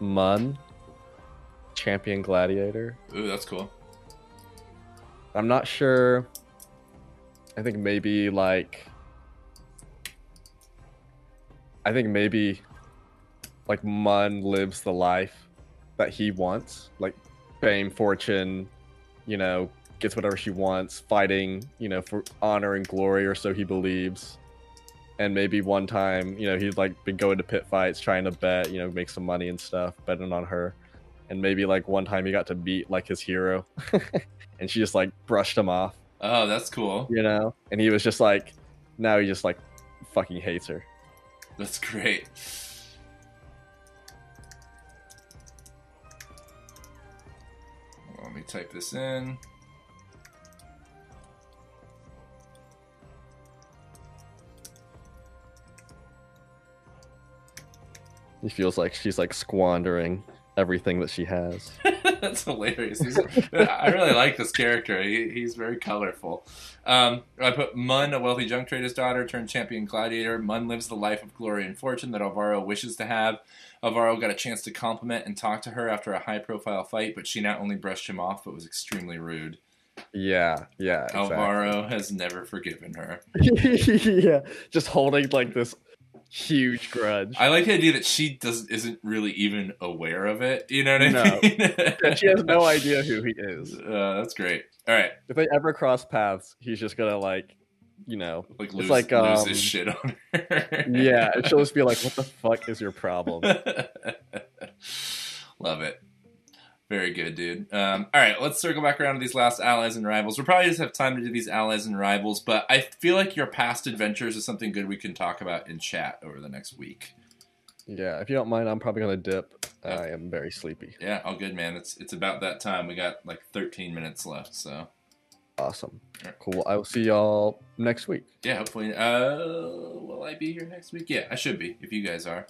S2: Mun, champion gladiator.
S3: ooh, that's cool.
S2: I'm not sure. I think maybe like. I think maybe, like Mun lives the life that he wants, like fame, fortune, you know, gets whatever she wants, fighting, you know, for honor and glory, or so he believes. And maybe one time, you know, he'd like been going to pit fights, trying to bet, you know, make some money and stuff, betting on her. And maybe like one time he got to beat like his hero, (laughs) and she just like brushed him off,
S3: Oh, that's cool.
S2: you know. And he was just like, now he just like fucking hates her.
S3: That's great. Let me type this in.
S2: He feels like she's like squandering everything that she has. (laughs)
S3: That's hilarious. I really like this character. He, he's very colorful. Um, I put Mun, a wealthy junk trader's daughter, turned champion gladiator. Mun lives the life of glory and fortune that Alvaro wishes to have. Alvaro got a chance to compliment and talk to her after a high profile fight, but she not only brushed him off, but was extremely rude.
S2: Yeah, yeah. Exactly.
S3: Alvaro has never forgiven her. (laughs)
S2: yeah, just holding like this huge grudge.
S3: I like the idea that she doesn't isn't really even aware of it. You know what I
S2: No.
S3: mean? (laughs)
S2: She has no idea who he is.
S3: Uh, that's great. All right,
S2: If they ever cross paths, he's just gonna like, you know,
S3: like
S2: It's
S3: lose,
S2: like,
S3: lose
S2: um,
S3: his shit on her.
S2: yeah. She'll just be like, (laughs) "What the fuck is your problem?" (laughs)
S3: Love it. Very good, dude. Um, all right, let's circle back around to these last allies and rivals. We'll probably just have time to do these allies and rivals, but I feel like your past adventures is something good we can talk about in chat over the next week.
S2: Yeah. If you don't mind, I'm probably gonna dip. I am very sleepy.
S3: Yeah, all good, man. It's it's about that time. We got like 13 minutes left, so
S2: Awesome. Cool. I will see y'all next week.
S3: yeah. Hopefully, uh, will I be here next week? Yeah, I should be if you guys are.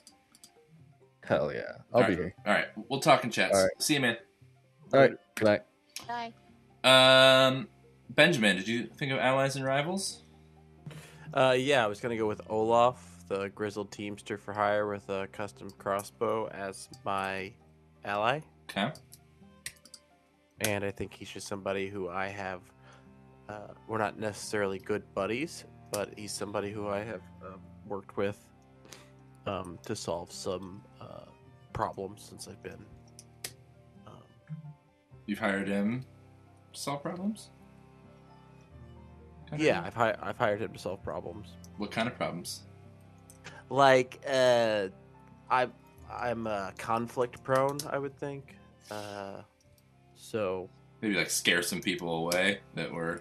S2: Hell yeah. I'll
S3: All
S2: be
S3: right.
S2: here.
S3: All right, we'll talk in
S2: chat. Right.
S3: See you, man.
S2: All right. Good night.
S4: Bye.
S3: Um, Benjamin, did you think of allies and rivals?
S1: Uh, yeah, I was gonna go with Olaf, the grizzled teamster for hire with a custom crossbow as my ally,
S3: Okay.
S1: and I think he's just somebody who I have. Uh, we're not necessarily good buddies, but he's somebody who I have uh, worked with um, to solve some uh, problems since I've been.
S3: You've hired him to solve problems? Kind
S1: yeah. I've, hi- I've hired him to solve problems.
S3: What kind of problems?
S1: like uh i i'm uh conflict prone i would think uh so
S3: Maybe like scare some people away that were.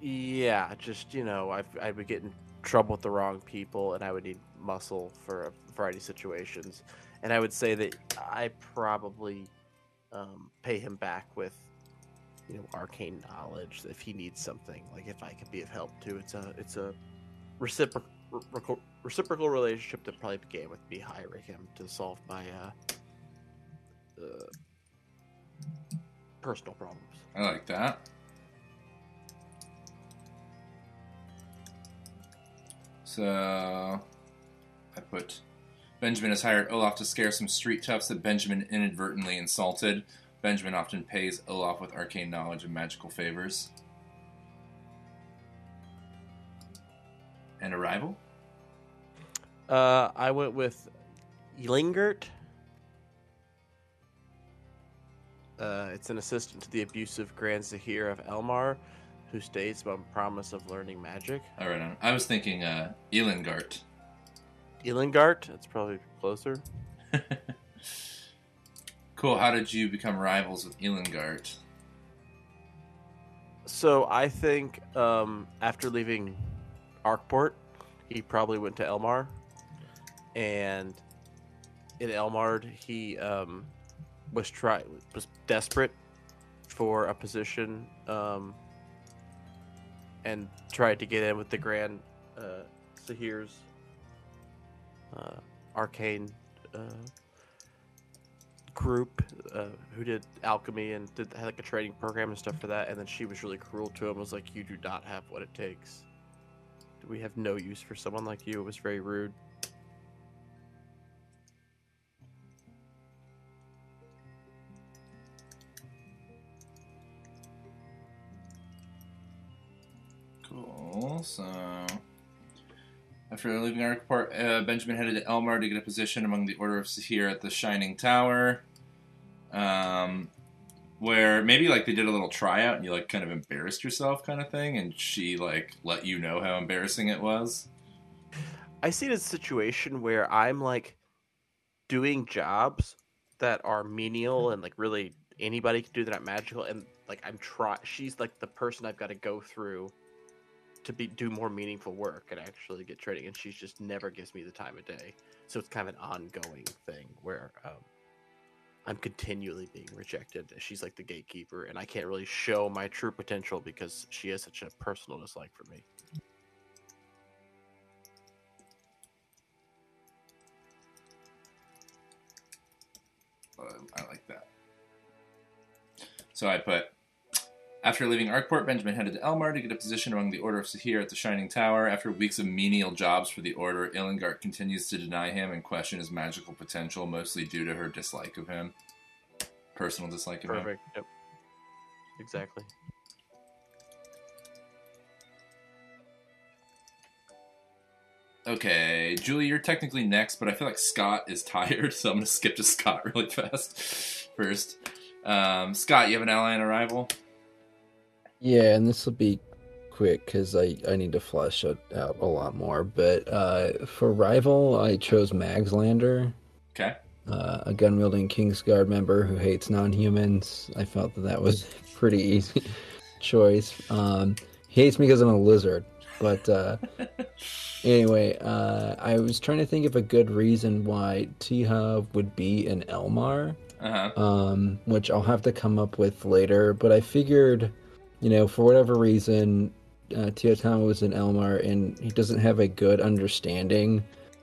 S1: yeah just you know i i would get in trouble with the wrong people and i would need muscle for a variety of situations and i would say that i probably um pay him back with you know arcane knowledge if he needs something like if i could be of help too it's a it's a reciprocal reciprocal, reciprocal relationship that probably began with me hiring him to solve my uh, uh personal problems
S3: I like that. So, I put Benjamin has hired Olaf to scare some street toughs that Benjamin inadvertently insulted. Benjamin often pays Olaf with arcane knowledge and magical favors. And Arrival?
S1: Uh, I went with Lingert. Uh, it's an assistant to the abusive Grand Sahir of Elmar, who states about promise of learning magic.
S3: All right. I was thinking uh, Elengart.
S1: That's probably closer. (laughs)
S3: cool. How did you become rivals with Elengart?
S1: So I think um, after leaving Arkport, he probably went to Elmar, and in Elmar he um, was try was desperate for a position um, and tried to get in with the Grand uh, Sahir's uh, arcane uh, group uh, who did alchemy and did had like a training program and stuff for that. And then she was really cruel to him. Was like, "You do not have what it takes. We have no use for someone like you." It was very rude.
S3: Cool. So, after leaving Arkport, uh, Benjamin headed to Elmar to get a position among the Order of Sahir at the Shining Tower. Um, where maybe like they did a little tryout and you like kind of embarrassed yourself, kind of thing, and she like let you know how embarrassing it was.
S1: I see a situation where I'm like doing jobs that are menial and like really anybody can do that magical and like I'm try she's like the person I've got to go through to be do more meaningful work and actually get training and she just never gives me the time of day. So it's kind of an ongoing thing where um, I'm continually being rejected. She's like the gatekeeper and I can't really show my true potential because she has such a personal dislike for me.
S3: But I like that. So I put after leaving Arkport, Benjamin headed to Elmar to get a position among the Order of Sahir at the Shining Tower. After weeks of menial jobs for the Order, Ilengart continues to deny him and question his magical potential, mostly due to her dislike of him. Personal dislike of him.
S1: Perfect. Yep. Exactly.
S3: Okay, Julie, you're technically next, but I feel like Scott is tired, (laughs) so I'm gonna skip to Scott really (laughs) fast first. Um, Scott, you have an ally on arrival.
S5: Yeah, and this will be quick because I, I need to flesh it out a lot more. But uh, for rival, I chose Magslander,
S3: Okay.
S5: uh, a gun wielding Kingsguard member who hates non humans. I felt that that was a (laughs) pretty easy (laughs) choice. Um, he hates me because I'm a lizard. But uh, (laughs) anyway, uh, I was trying to think of a good reason why Tiha would be in Elmar
S3: Uh huh.
S5: um, which I'll have to come up with later. But I figured, you know, for whatever reason, uh, Tihatama was in Elmar, and he doesn't have a good understanding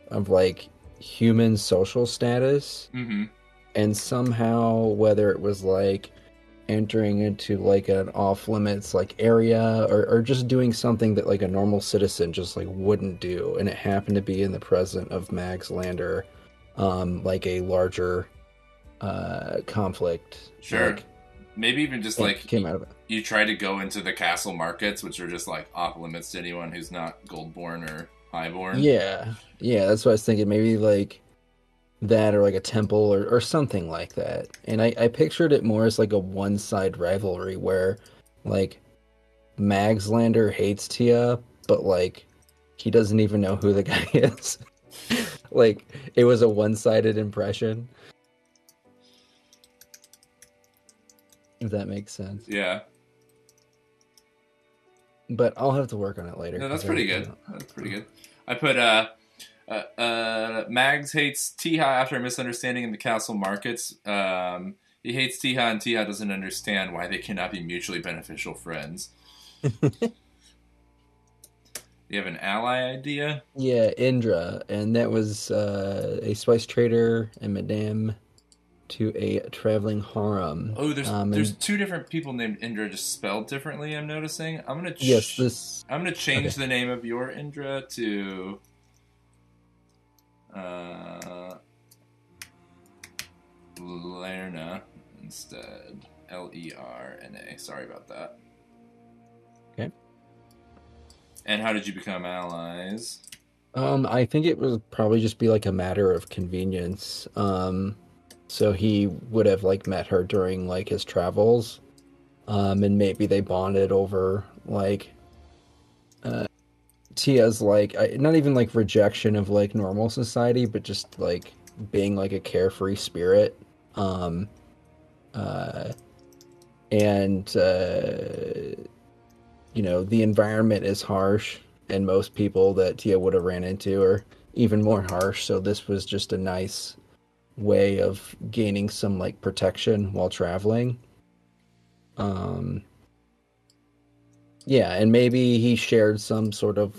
S5: of like human social status,
S3: Mm-hmm.
S5: and somehow whether it was like entering into like an off limits like area or, or just doing something that like a normal citizen just like wouldn't do and it happened to be in the present of Magslander um like a larger uh conflict
S3: Sure.
S5: like,
S3: Maybe even just like
S5: came out of it
S3: you try to go into the castle markets, which are just like off limits to anyone who's not Goldborn or Highborn.
S5: yeah. Yeah that's what i was thinking. Maybe like that or like a temple or, or something like that. And I, I pictured it more as like a one side rivalry where like magslander hates tia but like he doesn't even know who the guy (laughs) is. Like it was a one sided impression. If that makes sense.
S3: Yeah.
S5: But i'll have to work on it later
S3: No, that's pretty good. That's pretty good. I put uh, uh, uh Mags hates Tiha after a misunderstanding in the castle markets. Um, he hates Tiha, and Tiha doesn't understand why they cannot be mutually beneficial friends. (laughs) you have an ally idea?
S5: Yeah, Indra, and that was uh, a spice trader and madame to a traveling harem.
S3: Oh, there's
S5: Um,
S3: there's two different people named Indra, just spelled differently. I'm noticing. I'm gonna ch-
S5: yes, this
S3: I'm gonna change
S5: Okay.
S3: the name of your Indra to uh, Lerna instead. L E R N A. Sorry about that.
S5: Okay.
S3: And how did you become allies?
S5: um, I think it would probably just be like a matter of convenience. Um, so he would have like met her during like his travels, um, and maybe they bonded over like uh, Tia's like I, not even like rejection of like normal society, but just like being like a carefree spirit. Um, uh, and uh, you know the environment is harsh, and most people that Tia would have ran into are even more harsh. So this was just a nice way of gaining some like protection while traveling. Um yeah, and maybe he shared some sort of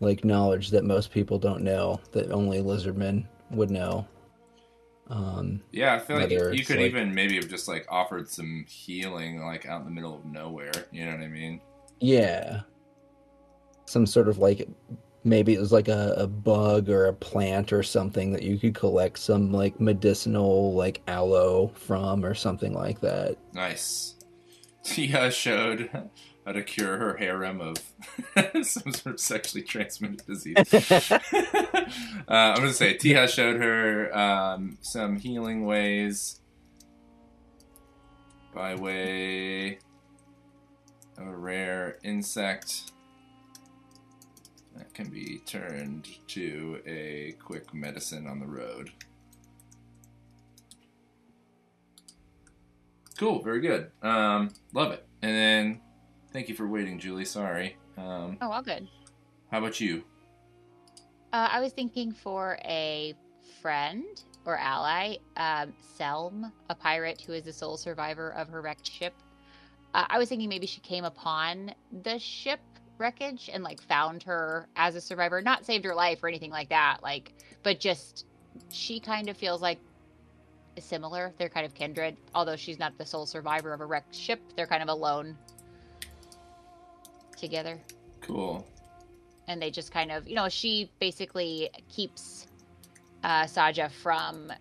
S5: like knowledge that most people don't know that only lizardmen would know. Um
S3: Yeah, I feel like you could
S5: like-
S3: even maybe have just like offered some healing like out in the middle of nowhere. You know what I mean?
S5: Yeah. Some sort of like maybe it was like a, a bug or a plant or something that you could collect some like medicinal like aloe from or something like that.
S3: Nice. (laughs) Tia showed (laughs) how to cure her harem of (laughs) some sort of sexually transmitted disease. uh, I'm gonna say Tia showed her um, some healing ways by way of a rare insect that can be turned to a quick medicine on the road. Cool, very good. Um, love it. And then, thank you for waiting, Julie. Sorry. Um,
S4: Oh, all good.
S3: how about you?
S4: Uh, I was thinking for a friend or ally, um, Selm, a pirate who is the sole survivor of her wrecked ship. Uh, I was thinking maybe she came upon the ship wreckage and like found her as a survivor, not saved her life or anything like that. Like, but just she kind of feels like similar. They're kind of kindred, although she's not the sole survivor of a wrecked ship. They're kind of alone together
S3: Cool.
S4: and they just kind of you know she basically keeps uh saja from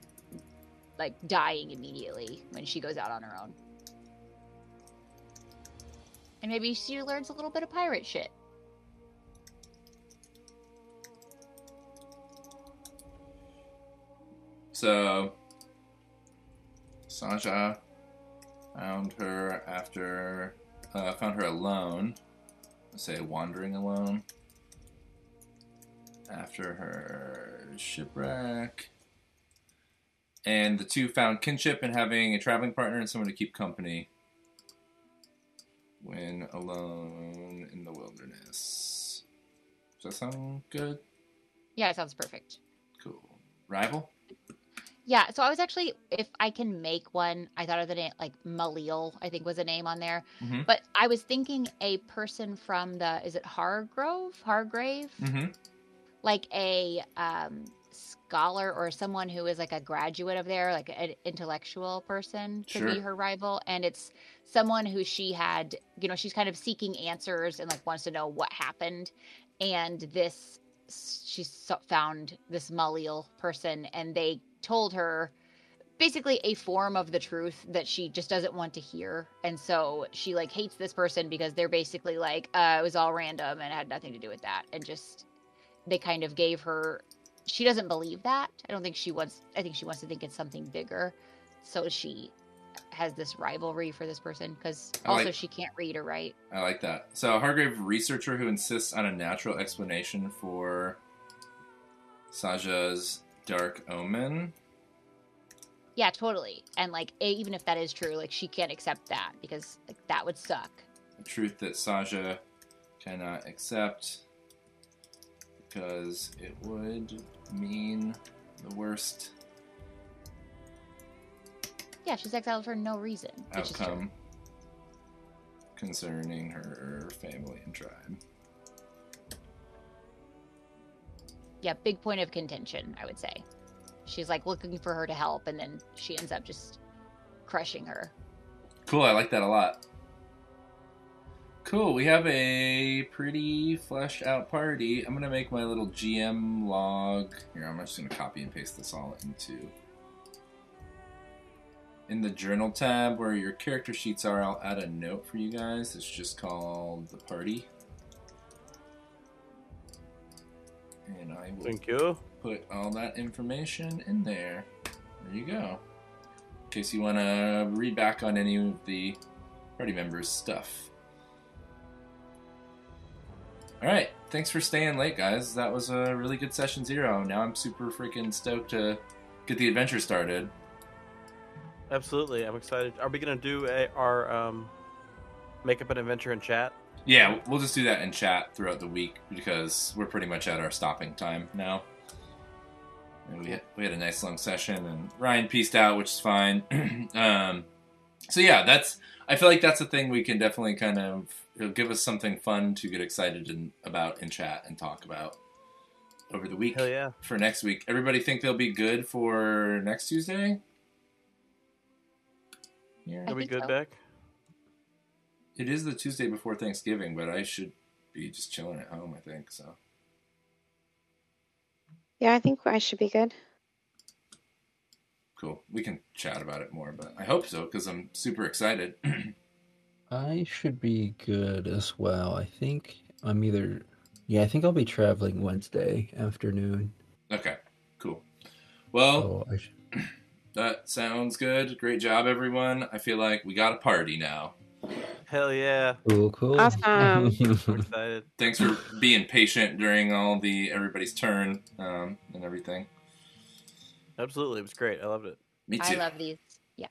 S4: like dying immediately when she goes out on her own and maybe she learns a little bit of pirate shit
S3: So, Saja found her after uh, found her alone. Let's say wandering alone after her shipwreck. And the two found kinship in having a traveling partner and someone to keep company when alone in the wilderness. Does that sound good?
S4: yeah it sounds perfect
S3: Cool. Rival?
S4: yeah so i was actually if i can make one i thought of the name like malil i think was a name on there
S3: Mhm.
S4: but i was thinking a person from the is it hargrove hargrave
S3: Mm-hmm.
S4: like a um, scholar or someone who is like a graduate of there, like an intellectual person could be her rival. And it's someone who she had, you know, she's kind of seeking answers and like wants to know what happened. And this, she found this Malil person and they told her basically a form of the truth that she just doesn't want to hear. And so she like hates this person because they're basically like, uh, it was all random and had nothing to do with that. And just, they kind of gave her she doesn't believe that. I don't think she wants i think she wants to think it's something bigger. So she has this rivalry for this person because also
S3: like-
S4: she can't read or write.
S3: I like that. So, Hargrave researcher who insists on a natural explanation for Saja's dark omen.
S4: yeah totally. And like even if that is true like she can't accept that because like that would suck.
S3: A truth that Saja cannot accept because it would mean the worst
S4: yeah she's exiled for no reason
S3: outcome concerning her family and tribe.
S4: yeah big point of contention i would say she's like looking for her to help and then she ends up just crushing her
S3: Cool, I like that a lot. Cool, we have a pretty fleshed out party. I'm gonna make my little GM log. Here, I'm just gonna copy and paste this all into. In the journal tab where your character sheets are, I'll add a note for you guys. It's just called the party. And I will
S1: Thank you.
S3: put all that information in there. There you go. In case you want to read back on any of the party members' stuff. All right, thanks for staying late, guys. That was a really good session zero. Now I'm super freaking stoked to get the adventure started.
S1: Absolutely, I'm excited. Are we gonna do a, our um, make up an adventure in chat?
S3: Yeah, we'll just do that in chat throughout the week because we're pretty much at our stopping time now. And we had, we had a nice long session, and Ryan pieced out, which is fine. (clears throat) um, so yeah, that's I feel like that's a thing we can definitely kind of it'll give us something fun to get excited in, about in chat and talk about over the week
S1: Hell yeah.
S3: for next week. Everybody think they'll be good for next Tuesday? Yeah.
S4: I
S1: Are we good,
S4: so.
S1: Beck?
S3: It is the Tuesday before Thanksgiving, but I should be just chilling at home, I think. So
S6: Yeah, I think I should be good.
S3: cool. We can chat about it more, but I hope so because I'm super excited. (clears throat)
S5: I should be good as well. I think I'm either. Yeah, I think I'll be traveling Wednesday afternoon.
S3: okay, cool. Well,
S5: So I should... (clears throat)
S3: that sounds good. Great job, everyone. I feel like we got a party now.
S1: Hell yeah.
S5: Cool, cool.
S6: Awesome. (laughs)
S1: We're excited.
S3: Thanks for being patient during all the everybody's turn um, and everything.
S1: Absolutely. It was great. I loved it.
S3: Me too.
S4: I love these. Yeah.